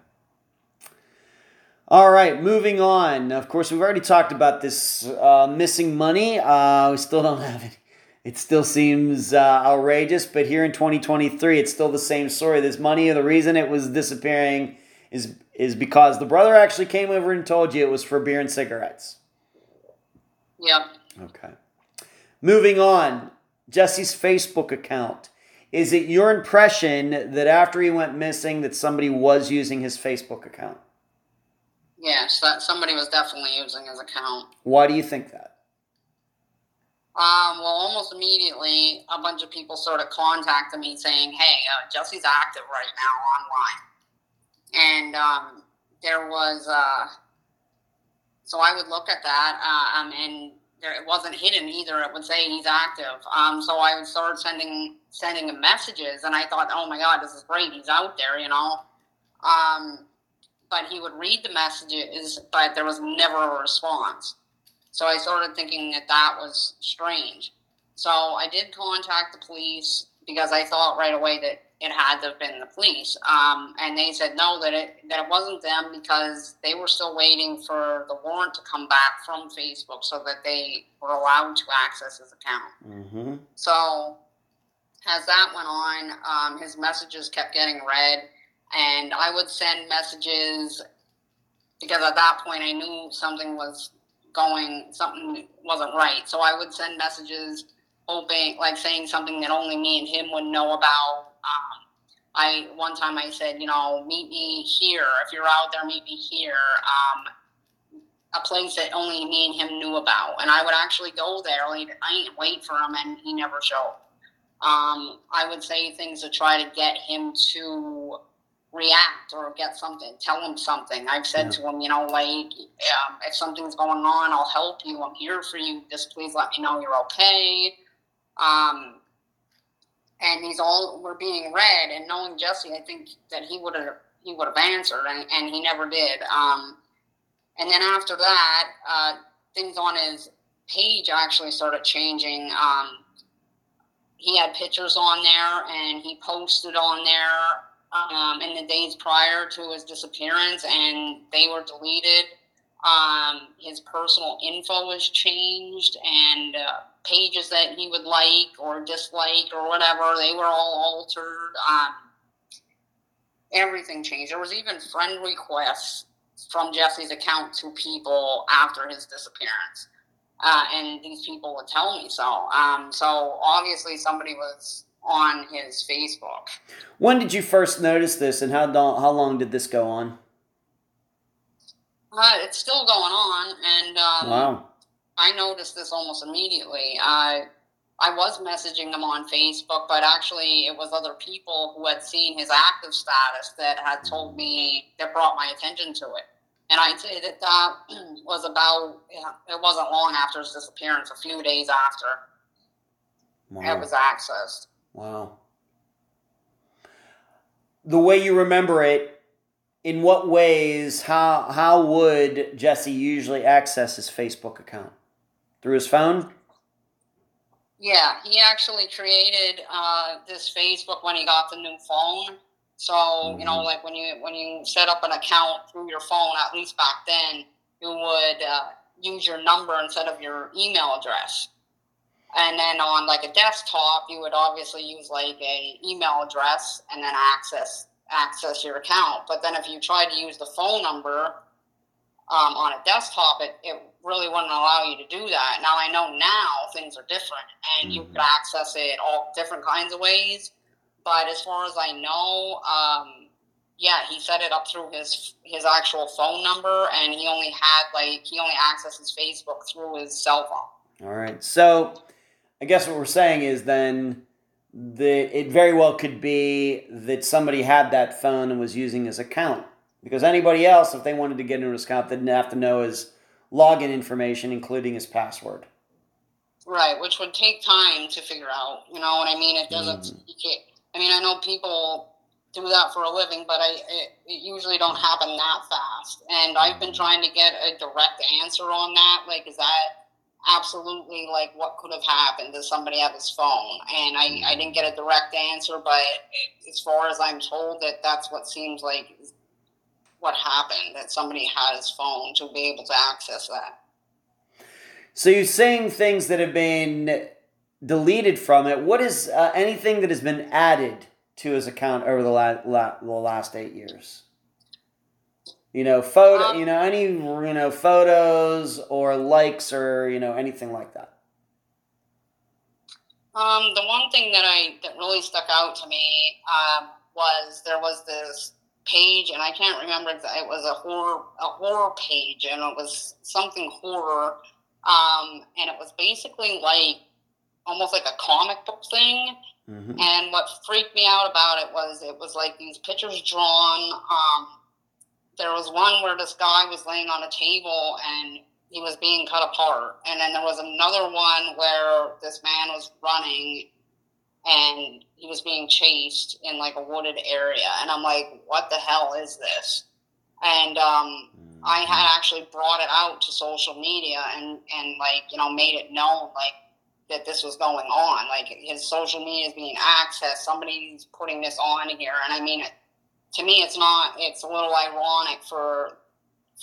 All right, moving on. Of course, we've already talked about this uh, missing money. Uh, we still don't have it. It still seems uh, outrageous, but here in 2023, it's still the same story. This money, the reason it was disappearing is is because the brother actually came over and told you it was for beer and cigarettes. Yeah. Okay. Moving on, Jesse's Facebook account. Is it your impression that after he went missing that somebody was using his Facebook account? Yes, that somebody was definitely using his account. Why do you think that? Um, well, almost immediately, a bunch of people sort of contacted me saying, "Hey, uh, Jesse's active right now online," and um, there was. Uh, so I would look at that, uh, um, and there, it wasn't hidden either. It would say he's active. Um, so I would start sending sending him messages, and I thought, "Oh my God, this is great! He's out there," you know. Um, but he would read the messages, but there was never a response. So I started thinking that that was strange. So I did contact the police because I thought right away that it had to have been the police. Um, and they said no, that it that it wasn't them because they were still waiting for the warrant to come back from Facebook so that they were allowed to access his account. Mm-hmm. So as that went on, um, his messages kept getting read, and I would send messages because at that point I knew something was going something wasn't right. So I would send messages hoping like saying something that only me and him would know about. I one time I said, you know, meet me here. If you're out there, meet me here. Um, a place that only me and him knew about, and I would actually go there. Like, I ain't wait for him, and he never showed. Um, I would say things to try to get him to react or get something, tell him something. I've said yeah. to him, you know, like, um, if something's going on, I'll help you. I'm here for you. Just please let me know you're okay. Um, and these all were being read, and knowing Jesse, I think that he would have he would have answered, and, and he never did. Um, and then after that, uh, things on his page actually started changing. Um, he had pictures on there, and he posted on there um, in the days prior to his disappearance, and they were deleted. Um, his personal info was changed, and uh, pages that he would like or dislike or whatever, they were all altered. Um, everything changed. There was even friend requests from Jesse's account to people after his disappearance. Uh, and these people would tell me so. Um, so obviously, somebody was on his Facebook. When did you first notice this, and how long, how long did this go on? Uh, it's still going on, and um, wow. I noticed this almost immediately. I I was messaging him on Facebook, but actually, it was other people who had seen his active status that had told me that brought my attention to it. And I'd say that that was about, it wasn't long after his disappearance, a few days after wow. it was accessed. Wow. The way you remember it, in what ways, how, how would Jesse usually access his Facebook account? Through his phone? Yeah, he actually created uh, this Facebook when he got the new phone. So mm-hmm. you know, mm-hmm. like when you when you set up an account through your phone, at least back then, you would uh, use your number instead of your email address. And then on like a desktop, you would obviously use like a email address and then access access your account. But then if you tried to use the phone number um, on a desktop, it, it really wouldn't allow you to do that. Now I know now things are different and mm-hmm. you could access it all different kinds of ways. But as far as I know, um, yeah, he set it up through his his actual phone number, and he only had like he only accesses Facebook through his cell phone. All right, so I guess what we're saying is then the it very well could be that somebody had that phone and was using his account Because anybody else, if they wanted to get into his account, they'd have to know his login information, including his password. Right, which would take time to figure out. You know what I mean? It doesn't. Mm-hmm. I mean, I know people do that for a living, but I it, it usually don't happen that fast. And I've been trying to get a direct answer on that. Like, is that absolutely like what could have happened? Does somebody have his phone? And I I didn't get a direct answer, but as far as I'm told, that that's what seems like what happened. That somebody had his phone to be able to access that. So you're saying things that have been deleted from it. What is uh, anything that has been added to his account over the, la- la- the last eight years? You know, photo. Um, you know, any you know photos or likes or you know anything like that. Um, the one thing that I that really stuck out to me um, was there was this page, and I can't remember. It was a horror a horror page, and it was something horror, um, and it was basically like almost like a comic book thing. Mm-hmm. And what freaked me out about it was it was like these pictures drawn. Um, there was one where this guy was laying on a table and he was being cut apart. And then there was another one where this man was running and he was being chased in like a wooded area. And I'm like, what the hell is this? And um, I had actually brought it out to social media and, and like, you know, made it known like that this was going on. Like his social media is being accessed. Somebody's putting this on here. And I mean, it, to me, it's not, it's a little ironic for,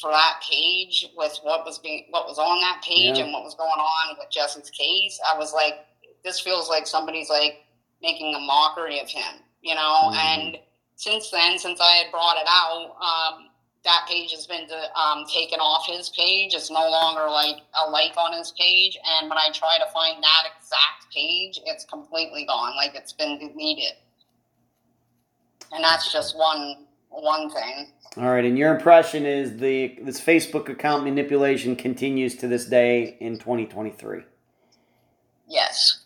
for that page with what was being, what was on that page Yeah. and what was going on with Jesse's case. I was like, this feels like somebody's like making a mockery of him, you know? Mhm. And since then, since I had brought it out, um, that page has been um, taken off his page. It's no longer like a like on his page. And when I try to find that exact page, it's completely gone. Like it's been deleted. And that's just one one thing. All right, and your impression is the this Facebook account manipulation continues to this day in 2023. Yes.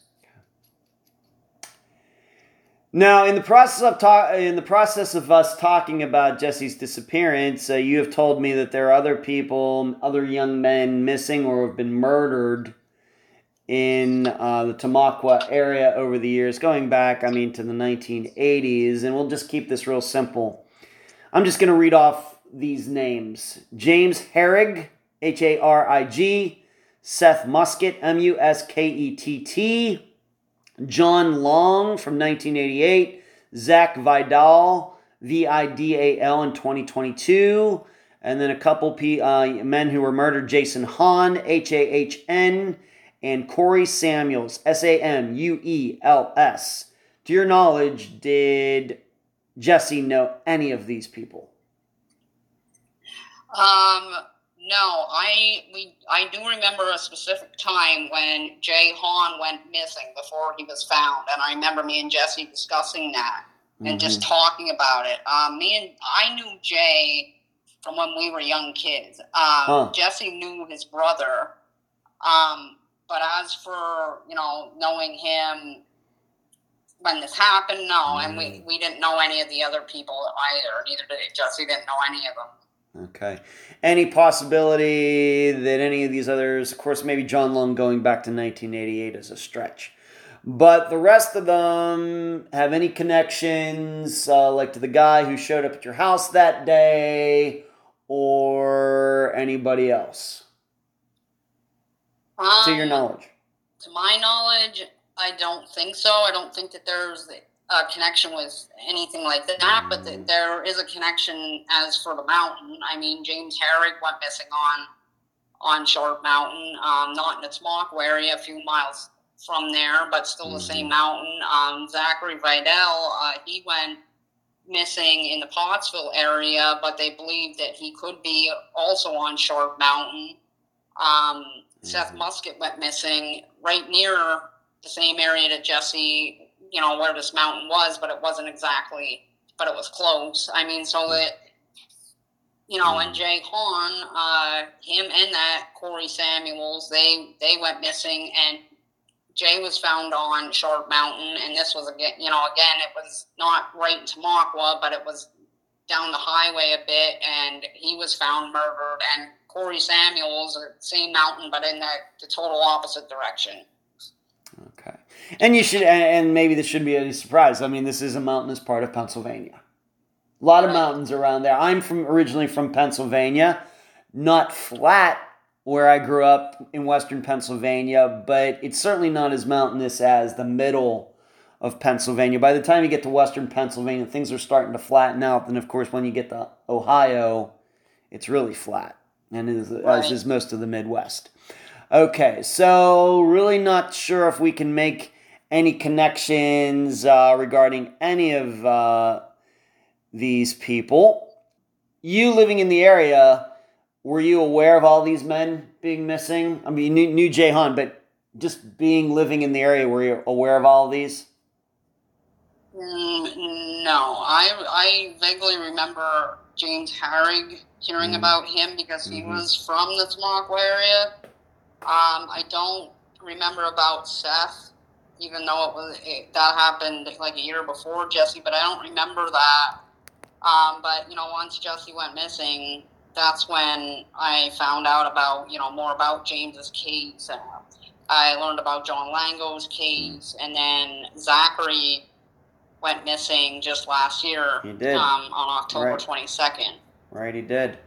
Now, in the process of talk, in the process of us talking about Jesse's disappearance, uh, you have told me that there are other people, other young men missing or have been murdered in uh, the Tamaqua area over the years, going back, I mean, to the 1980s. And we'll just keep this real simple. I'm just going to read off these names: James Harig, H A R I G, Seth Muskett, M U S K E T T. John Long from 1988, Zach Vidal, V I D A L in 2022, and then a couple P, uh, men who were murdered Jason Hahn, H A H N, and Corey Samuels, S A M U E L S. To your knowledge, did Jesse know any of these people? Um, no, I we I do remember a specific time when Jay Hahn went missing before he was found, and I remember me and Jesse discussing that and just talking about it. Um, me and I knew Jay from when we were young kids. Um, Huh. Jesse knew his brother, um, but as for you know knowing him when this happened, no, and we we didn't know any of the other people either. Neither did Jesse. Didn't know any of them. Okay. Any possibility that any of these others, of course, maybe John Long going back to 1988 is a stretch, but the rest of them have any connections, uh, like to the guy who showed up at your house that day, or anybody else, to your Um, knowledge? To my knowledge, I don't think so. I don't think that there's a connection with anything like that, but th- there is a connection as for the mountain. I mean, James Harig went missing on on Sharp Mountain, um, not in the Tamaqua area, a few miles from there, but still the same mountain. Um, Zachary Vidal, uh, he went missing in the Pottsville area, but they believe that he could be also on Sharp Mountain. Um, Seth Muskett went missing right near the same area that Jesse, you know, where this mountain was, but it wasn't exactly, but it was close. I mean, so that, you know, and Jay Hahn, uh, him and that Corey Samuels, they they went missing, and Jay was found on Sharp Mountain, and this was again, you know, again, it was not right in Tamaqua, but it was down the highway a bit, and he was found murdered. And Corey Samuels, same mountain, but in the, the total opposite direction. Okay. And you should, and maybe this shouldn't be any surprise. I mean, this is a mountainous part of Pennsylvania. A lot of mountains around there. I'm from originally from Pennsylvania, not flat where I grew up in western Pennsylvania, but it's certainly not as mountainous as the middle of Pennsylvania. By the time you get to western Pennsylvania, things are starting to flatten out. And of course, when you get to Ohio, it's really flat, and is, as is most of the Midwest. Okay, so really not sure if we can make any connections uh, regarding any of uh, these people. You living in the area, were you aware of all these men being missing? I mean, you knew, knew Jay Hahn, but just being living in the area, were you aware of all of these? Mm, no, I I vaguely remember James Harig hearing Mm. about him because he Mhm. was from the Tamaqua area. Um, I don't remember about Seth, even though it was it, that happened like a year before Jesse, but I don't remember that. Um, but you know, once Jesse went missing, that's when I found out about you know more about James's case. Uh, I learned about John Lango's case, and then Zachary went missing just last year He did. Um, on October Right. twenty second. Right, he did.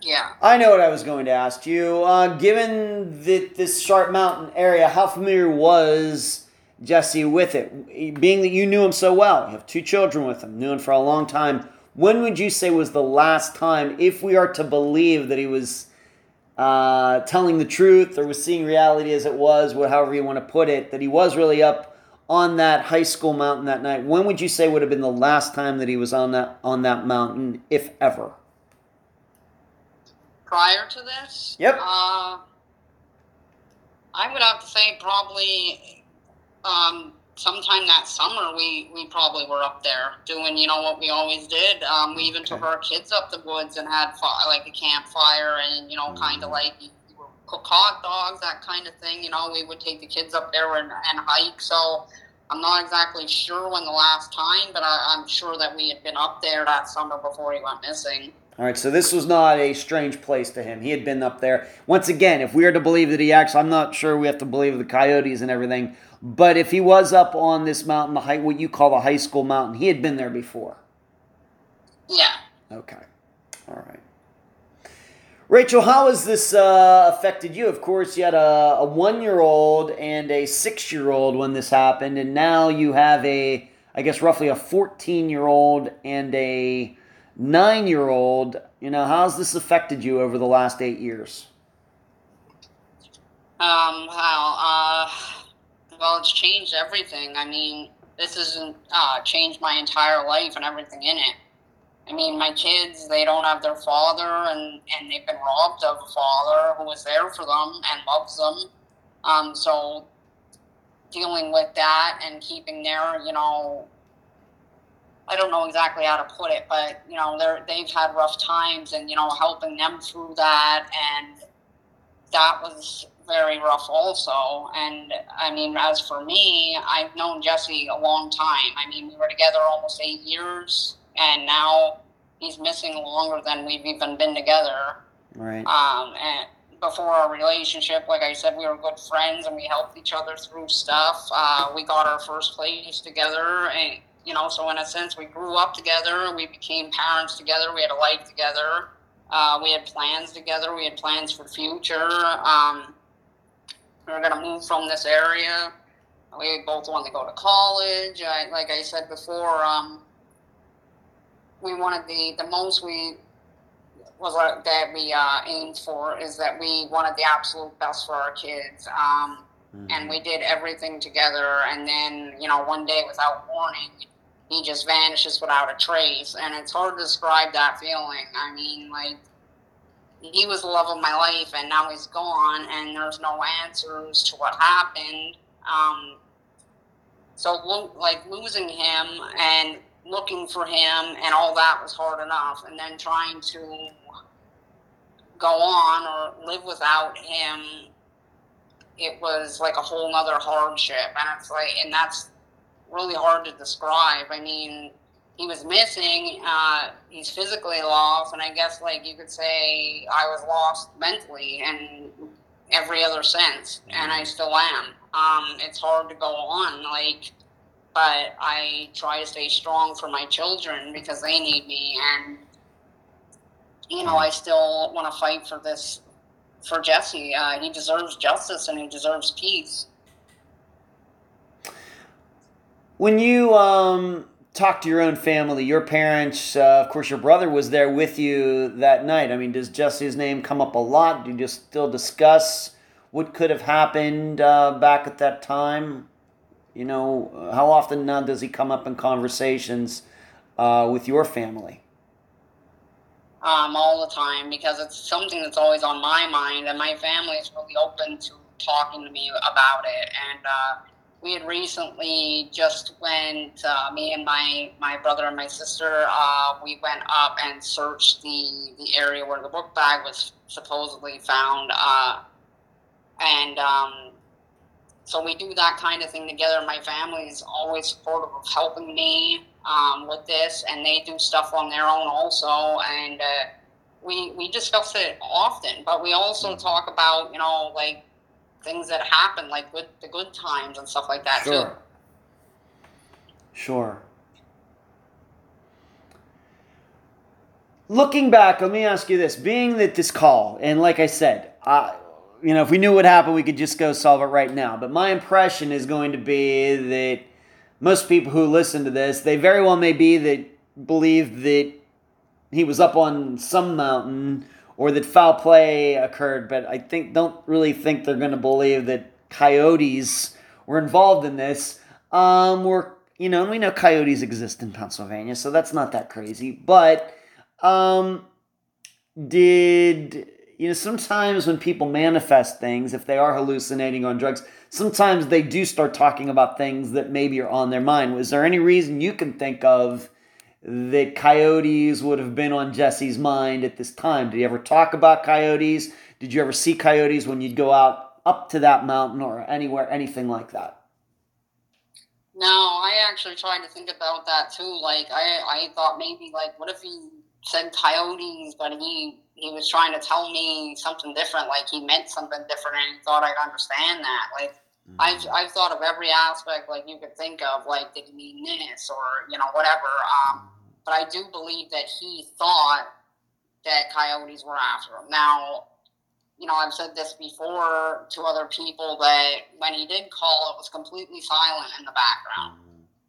Yeah. I know what I was going to ask you. Uh, given that this Sharp Mountain area, how familiar was Jesse with it? Being that you knew him so well, you have two children with him, knew him for a long time. When would you say was the last time, if we are to believe that he was uh, telling the truth or was seeing reality as it was, however you want to put it, that he was really up on that high school mountain that night? When would you say would have been the last time that he was on that on that mountain, if ever? Prior to this, Yep. Uh, I would have to say probably um, sometime that summer we, we probably were up there doing you know what we always did. Um, we even took our kids up the woods and had fi- like a campfire and you know kind Mm. of like cook hot dogs that kind of thing. You know we would take the kids up there and, and hike. So I'm not exactly sure when the last time, but I, I'm sure that we had been up there that summer before he went missing. All right, so this was not a strange place to him. He had been up there. Once again, if we are to believe that he actually, I'm not sure we have to believe the coyotes and everything, but if he was up on this mountain, the high, what you call the high school mountain, he had been there before. Yeah. Okay, all right. Rachel, how has this uh, affected you? Of course, you had a, a one year old and a six year old when this happened, and now you have a, I guess, roughly a 14 year old and a nine year old. You know, how's this affected you over the last eight years? Um, wow. Uh, well, it's changed everything. I mean, this hasn't uh, changed my entire life and everything in it. I mean, my kids, they don't have their father, and, and they've been robbed of a father who was there for them and loves them. Um, so, dealing with that and keeping their, you know, I don't know exactly how to put it, but, you know, they're, they've had rough times and, you know, helping them through that and that was very rough also. And I mean, as for me, I've known Jesse a long time. I mean, we were together almost eight years, and now he's missing longer than we've even been together. Right. Um, and before our relationship, like I said, we were good friends and we helped each other through stuff. Uh, we got our first place together, and you know, so in a sense, we grew up together. We became parents together. We had a life together. Uh, we had plans together. We had plans for future. Um, we were going to move from this area. We both wanted to go to college. I, like I said before, um, we wanted the the most we was uh, that we uh, aimed for is that we wanted the absolute best for our kids. Um, and we did everything together. And then, you know, one day without warning, he just vanishes without a trace. And it's hard to describe that feeling. I mean, like, he was the love of my life, and now he's gone, and there's no answers to what happened. Um, so, lo- like, losing him and looking for him and all that was hard enough. And then trying to go on or live without him it was like a whole nother hardship. And it's like and that's really hard to describe. I mean he was missing. Uh, he's physically lost, and I guess like you could say I was lost mentally and every other sense, and I still am. Um, it's hard to go on, like, but I try to stay strong for my children because they need me, and you know I still want to fight for this for Jesse. Uh, he deserves justice and he deserves peace. When you um, talk to your own family, your parents, uh, of course, your brother was there with you that night. I mean, does Jesse's name come up a lot? Do you just still discuss what could have happened uh, back at that time? You know, how often now does he come up in conversations uh, with your family? Um, all the time because it's something that's always on my mind, and my family is really open to talking to me about it. And uh, we had recently just went uh, me and my my brother and my sister uh, we went up and searched the the area where the book bag was supposedly found uh, and um, so we do that kind of thing together my family is always supportive of helping me um, with this and they do stuff on their own also and uh, we we discuss it often but we also talk about you know like things that happen, like good the good times and stuff like that sure. too. Sure. Looking back, let me ask you this: being that this call, and like I said, I, you know, if we knew what happened, we could just go solve it right now. But my impression is going to be that most people who listen to this, they very well may be that believe that he was up on some mountain or that foul play occurred, but I think don't really think they're going to believe that coyotes were involved in this. Um, we're you know, and we know coyotes exist in Pennsylvania, so that's not that crazy. But um, did you know sometimes when people manifest things, if they are hallucinating on drugs, sometimes they do start talking about things that maybe are on their mind. Was there any reason you can think of? that coyotes would have been on Jesse's mind at this time? Did he ever talk about coyotes? Did you ever see coyotes when you'd go out up to that mountain or anywhere, anything like that? No, I actually tried to think about that too. Like, I, I thought maybe, like, what if he said coyotes, but he he was trying to tell me something different, like he meant something different, and he thought I'd understand that. Like, mm-hmm. I've, I've thought of every aspect, like you could think of, like did he mean this or you know whatever. Um, but I do believe that he thought that coyotes were after him. Now, you know, I've said this before to other people that when he did call, it was completely silent in the background. Mm-hmm.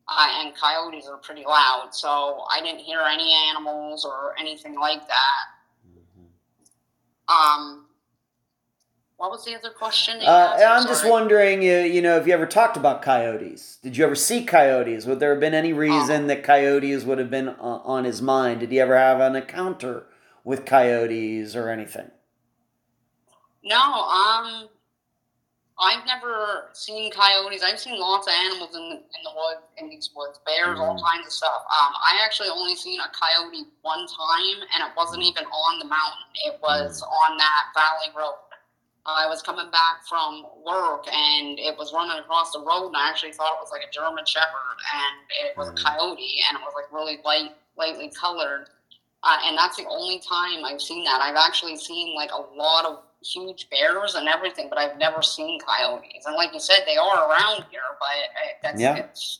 Uh, and coyotes are pretty loud, so I didn't hear any animals or anything like that. Um, what was the other question? Uh, I'm just wondering, you, you know, if you ever talked about coyotes. Did you ever see coyotes? Would there have been any reason uh, that coyotes would have been uh, on his mind? Did he ever have an encounter with coyotes or anything? No, um, I've never seen coyotes. I've seen lots of animals in, in the woods, in these woods, bears, mm-hmm. all kinds of stuff. Um, I actually only seen a coyote one time, and it wasn't even on the mountain. It was mm-hmm. on that valley road. I was coming back from work and it was running across the road and I actually thought it was like a German Shepherd and it was a mm. coyote and it was like really light, lightly colored. Uh, and that's the only time I've seen that. I've actually seen like a lot of huge bears and everything, but I've never seen coyotes. And like you said, they are around here, but that's yeah, it's,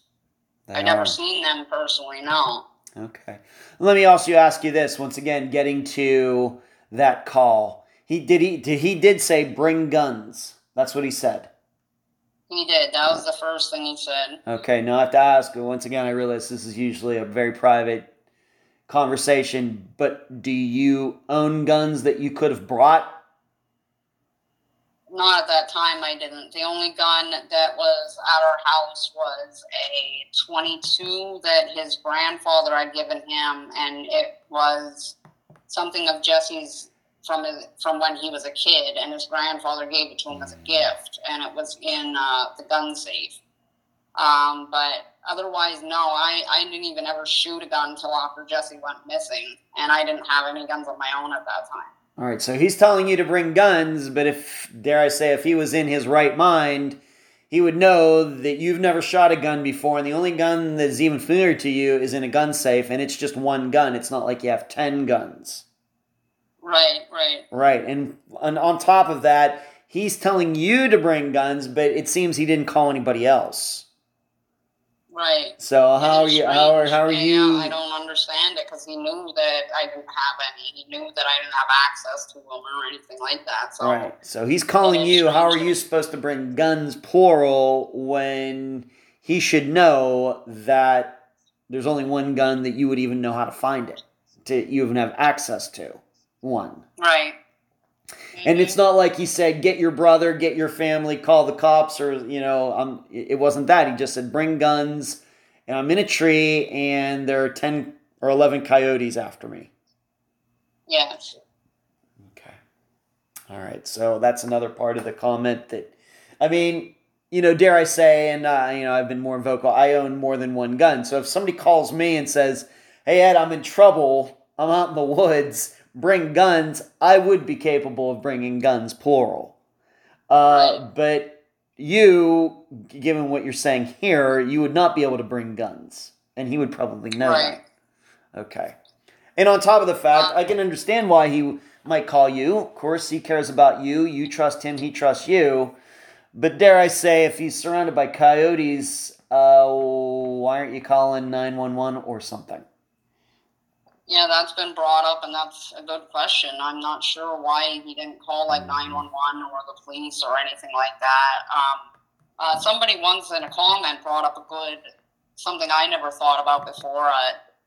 I've never seen them personally. No. Okay. Let me also ask you this once again, getting to that call he did he did he did say bring guns. That's what he said. He did. That was the first thing he said. Okay, now I have to ask. Once again, I realize this is usually a very private conversation, but do you own guns that you could have brought? Not at that time, I didn't. The only gun that was at our house was a 22 that his grandfather had given him, and it was something of Jesse's from his, from when he was a kid, and his grandfather gave it to him as a gift, and it was in uh, the gun safe. Um, but otherwise, no, I, I didn't even ever shoot a gun until after Jesse went missing, and I didn't have any guns of my own at that time. All right, so he's telling you to bring guns, but if, dare I say, if he was in his right mind, he would know that you've never shot a gun before, and the only gun that's even familiar to you is in a gun safe, and it's just one gun. It's not like you have 10 guns. Right, right. Right. And on, on top of that, he's telling you to bring guns, but it seems he didn't call anybody else. Right. So how are you? How are, how are Yeah, you? I don't understand it because he knew that I didn't have any. He knew that I didn't have access to them or anything like that. So Right. So he's calling you. How are you supposed to bring guns plural when he should know that there's only one gun that you would even know how to find it, to you even have access to one. right. And it's not like he said, "Get your brother, get your family, call the cops," or you know, um, it wasn't that. He just said, "Bring guns." And I'm in a tree, and there are ten or eleven coyotes after me. Yes. Okay. All right. So that's another part of the comment that, I mean, you know, dare I say, and uh, you know, I've been more vocal. I own more than one gun. So if somebody calls me and says, "Hey Ed, I'm in trouble. I'm out in the woods. Bring guns," I would be capable of bringing guns, plural. Uh, but you, given what you're saying here, you would not be able to bring guns, and he would probably know Right. that. Okay. And on top of the fact, I can understand why he might call you. Of course, he cares about you. You trust him. He trusts you. But dare I say, if he's surrounded by coyotes, uh, why aren't you calling 911 or something? Yeah, that's been brought up, and that's a good question. I'm not sure why he didn't call like Mm-hmm. 911 or the police or anything like that. Um, uh, somebody once in a comment brought up a good something I never thought about before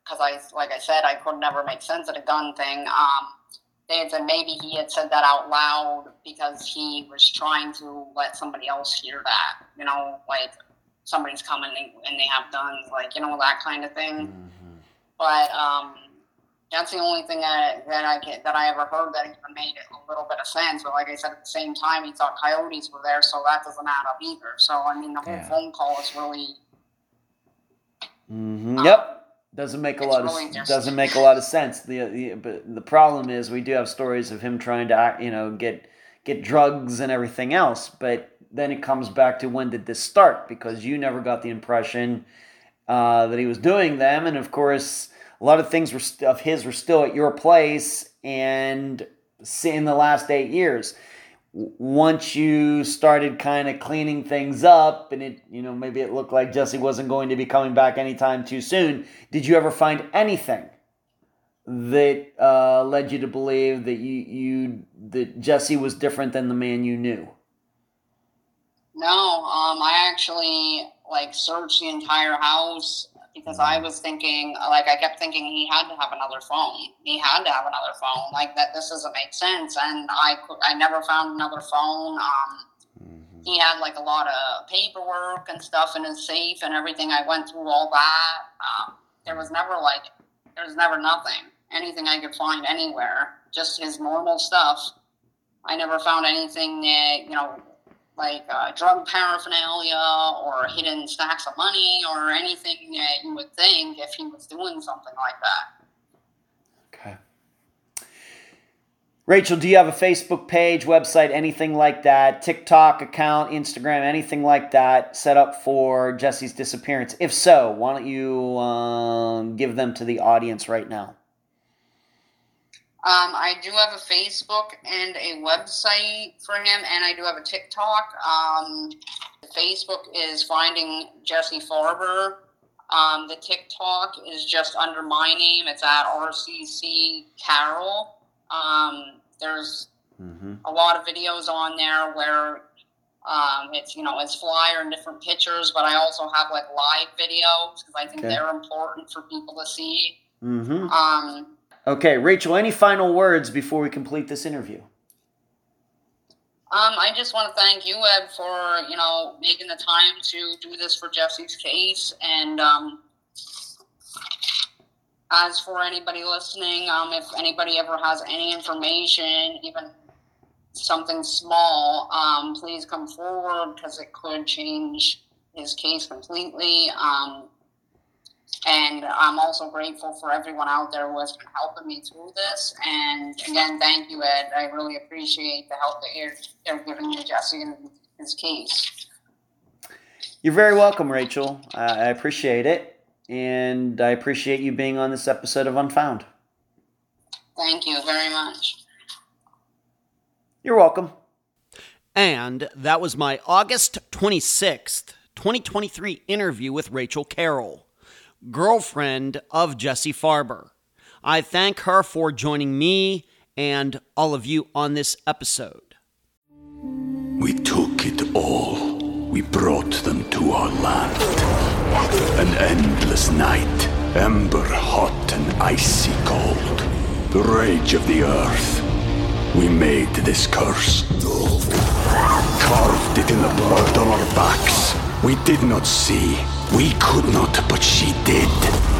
because I, like I said, I could never make sense of the gun thing. Um, they had said maybe he had said that out loud because he was trying to let somebody else hear that. You know, like somebody's coming and and they have guns, like you know that kind of thing but um, that's the only thing that, that I get, that I ever heard that even made a little bit of sense. But like I said, at the same time, he thought coyotes were there, so that doesn't add up either. So I mean, the whole Yeah. phone call is really hmm Um, yep. Doesn't make a lot really of doesn't make a lot of sense. The, the but the problem is we do have stories of him trying to you know get get drugs and everything else. But then it comes back to when did this start? Because you never got the impression uh, that he was doing them, and of course a lot of things were of his were still at your place, and in the last eight years. Once you started kind of cleaning things up, and it, you know, maybe it looked like Jesse wasn't going to be coming back anytime too soon. Did you ever find anything that uh, led you to believe that you, you that Jesse was different than the man you knew? no. Um, I actually like searched the entire house because I was thinking, like, I kept thinking he had to have another phone. He had to have another phone. Like that, this doesn't make sense. And I, I never found another phone. Um, he had like a lot of paperwork and stuff in his safe and everything. I went through all that. Um, there was never like, there was never nothing, anything I could find anywhere. Just his normal stuff. I never found anything that you know, like uh, drug paraphernalia or hidden stacks of money or anything that you would think if he was doing something like that. Okay. Rachel, do you have a Facebook page, website, anything like that? TikTok account, Instagram, anything like that set up for Jesse's disappearance? If so, why don't you um, give them to the audience right now? Um, I do have a Facebook and a website for him, and I do have a TikTok. Um, Facebook is Finding Jesse Farber. Um, the TikTok is just under my name. It's at RCC Carroll. Um, there's Mm-hmm. a lot of videos on there where um, it's you know it's flyer and different pictures, but I also have like live videos because I think Okay. they're important for people to see. Mm-hmm. Okay, Rachel, any final words before we complete this interview? Um, I just want to thank you, Ed, for you know making the time to do this for Jesse's case. And um, as for anybody listening, um, if anybody ever has any information, even something small, um, please come forward because it could change his case completely. Um, and I'm also grateful for everyone out there who has been helping me through this. And again, thank you, Ed. I really appreciate the help that you're, you're giving me, Jesse, in his case. You're very welcome, Rachel. I I appreciate it. And I appreciate you being on this episode of Unfound. Thank you very much. You're welcome. And that was my August 26th, 2023 interview with Rachel Carroll, girlfriend of Jesse Farber. I thank her for joining me and all of you on this episode. We took it all. We brought them to our land. An endless night, ember hot and icy cold. The rage of the earth. We made this curse. Carved it in the blood on our backs. We did not see. We could not, but she did.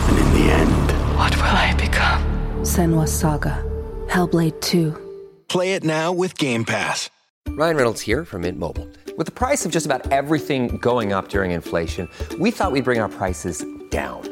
And in the end, What will I become? Senua Saga. Hellblade 2. Play it now with Game Pass. Ryan Reynolds here from Mint Mobile. With the price of just about everything going up during inflation, we thought we'd bring our prices down.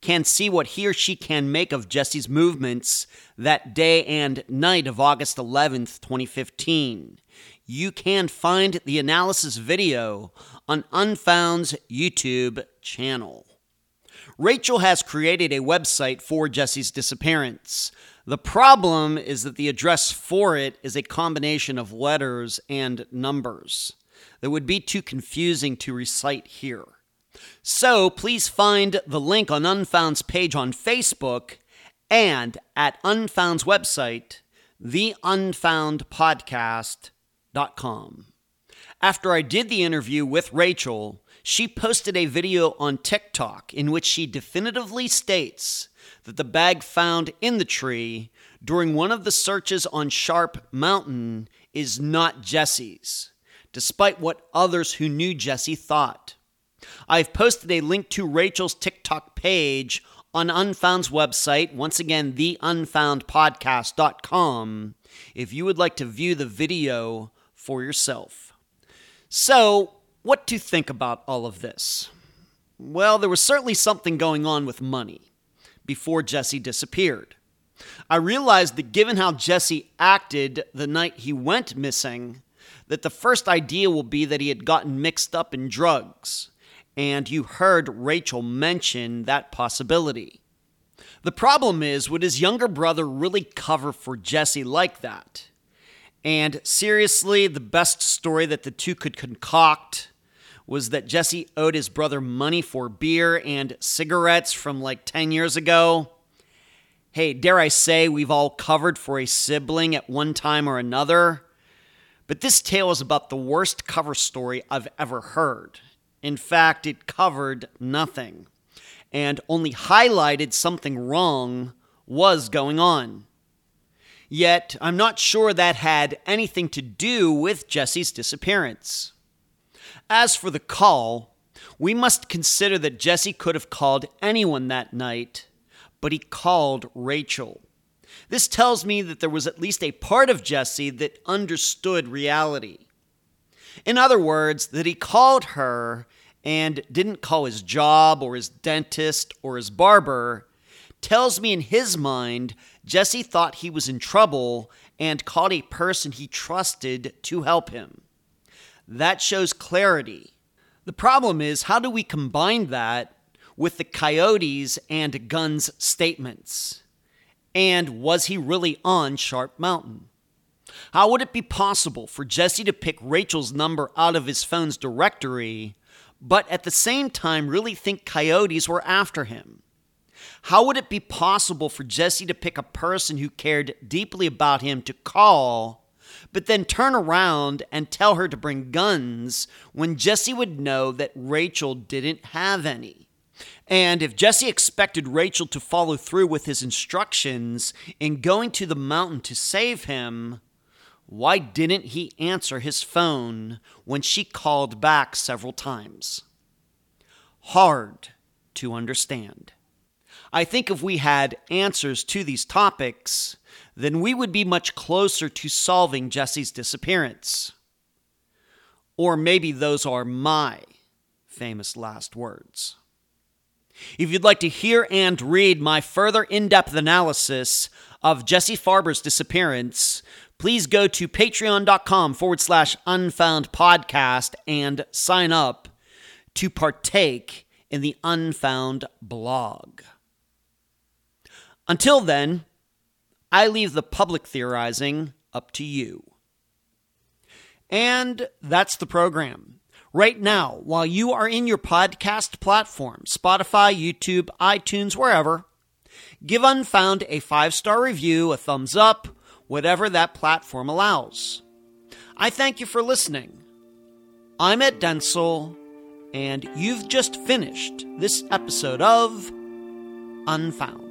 can see what he or she can make of Jesse's movements that day and night of August 11th, 2015. You can find the analysis video on Unfound's YouTube channel. Rachel has created a website for Jesse's disappearance. The problem is that the address for it is a combination of letters and numbers that would be too confusing to recite here. So please find the link on Unfound's page on Facebook and at Unfound's website, theunfoundpodcast.com. After I did the interview with Rachel, she posted a video on TikTok in which she definitively states that the bag found in the tree during one of the searches on Sharp Mountain is not Jesse's, despite what others who knew Jesse thought. I've posted a link to Rachel's TikTok page on Unfound's website, once again, theunfoundpodcast.com, if you would like to view the video for yourself. So, what to think about all of this? Well, there was certainly something going on with money before Jesse disappeared. I realized that given how Jesse acted the night he went missing, that the first idea will be that he had gotten mixed up in drugs, and you heard Rachel mention that possibility. The problem is, would his younger brother really cover for Jesse like that? And seriously, the best story that the two could concoct was that Jesse owed his brother money for beer and cigarettes from like 10 years ago. Hey, dare I say, we've all covered for a sibling at one time or another. But this tale is about the worst cover story I've ever heard. In fact, it covered nothing and only highlighted something wrong was going on. Yet, I'm not sure that had anything to do with Jesse's disappearance. As for the call, we must consider that Jesse could have called anyone that night, but he called Rachel. This tells me that there was at least a part of Jesse that understood reality. In other words, that he called her and didn't call his job or his dentist or his barber tells me in his mind Jesse thought he was in trouble and called a person he trusted to help him. That shows clarity. The problem is, how do we combine that with the coyotes and guns statements? And was he really on Sharp Mountain? How would it be possible for Jesse to pick Rachel's number out of his phone's directory, but at the same time really think coyotes were after him? How would it be possible for Jesse to pick a person who cared deeply about him to call, but then turn around and tell her to bring guns when Jesse would know that Rachel didn't have any? And if Jesse expected Rachel to follow through with his instructions in going to the mountain to save him, why didn't he answer his phone when she called back several times? Hard to understand. I think if we had answers to these topics, then we would be much closer to solving Jesse's disappearance. Or maybe those are my famous last words. If you'd like to hear and read my further in depth analysis of Jesse Farber's disappearance, please go to patreon.com forward slash unfound podcast and sign up to partake in the Unfound blog. Until then, I leave the public theorizing up to you. And that's the program. Right now, while you are in your podcast platform, Spotify, YouTube, iTunes, wherever, give Unfound a five star review, a thumbs up, whatever that platform allows. I thank you for listening. I'm Ed Dentzel, and you've just finished this episode of Unfound.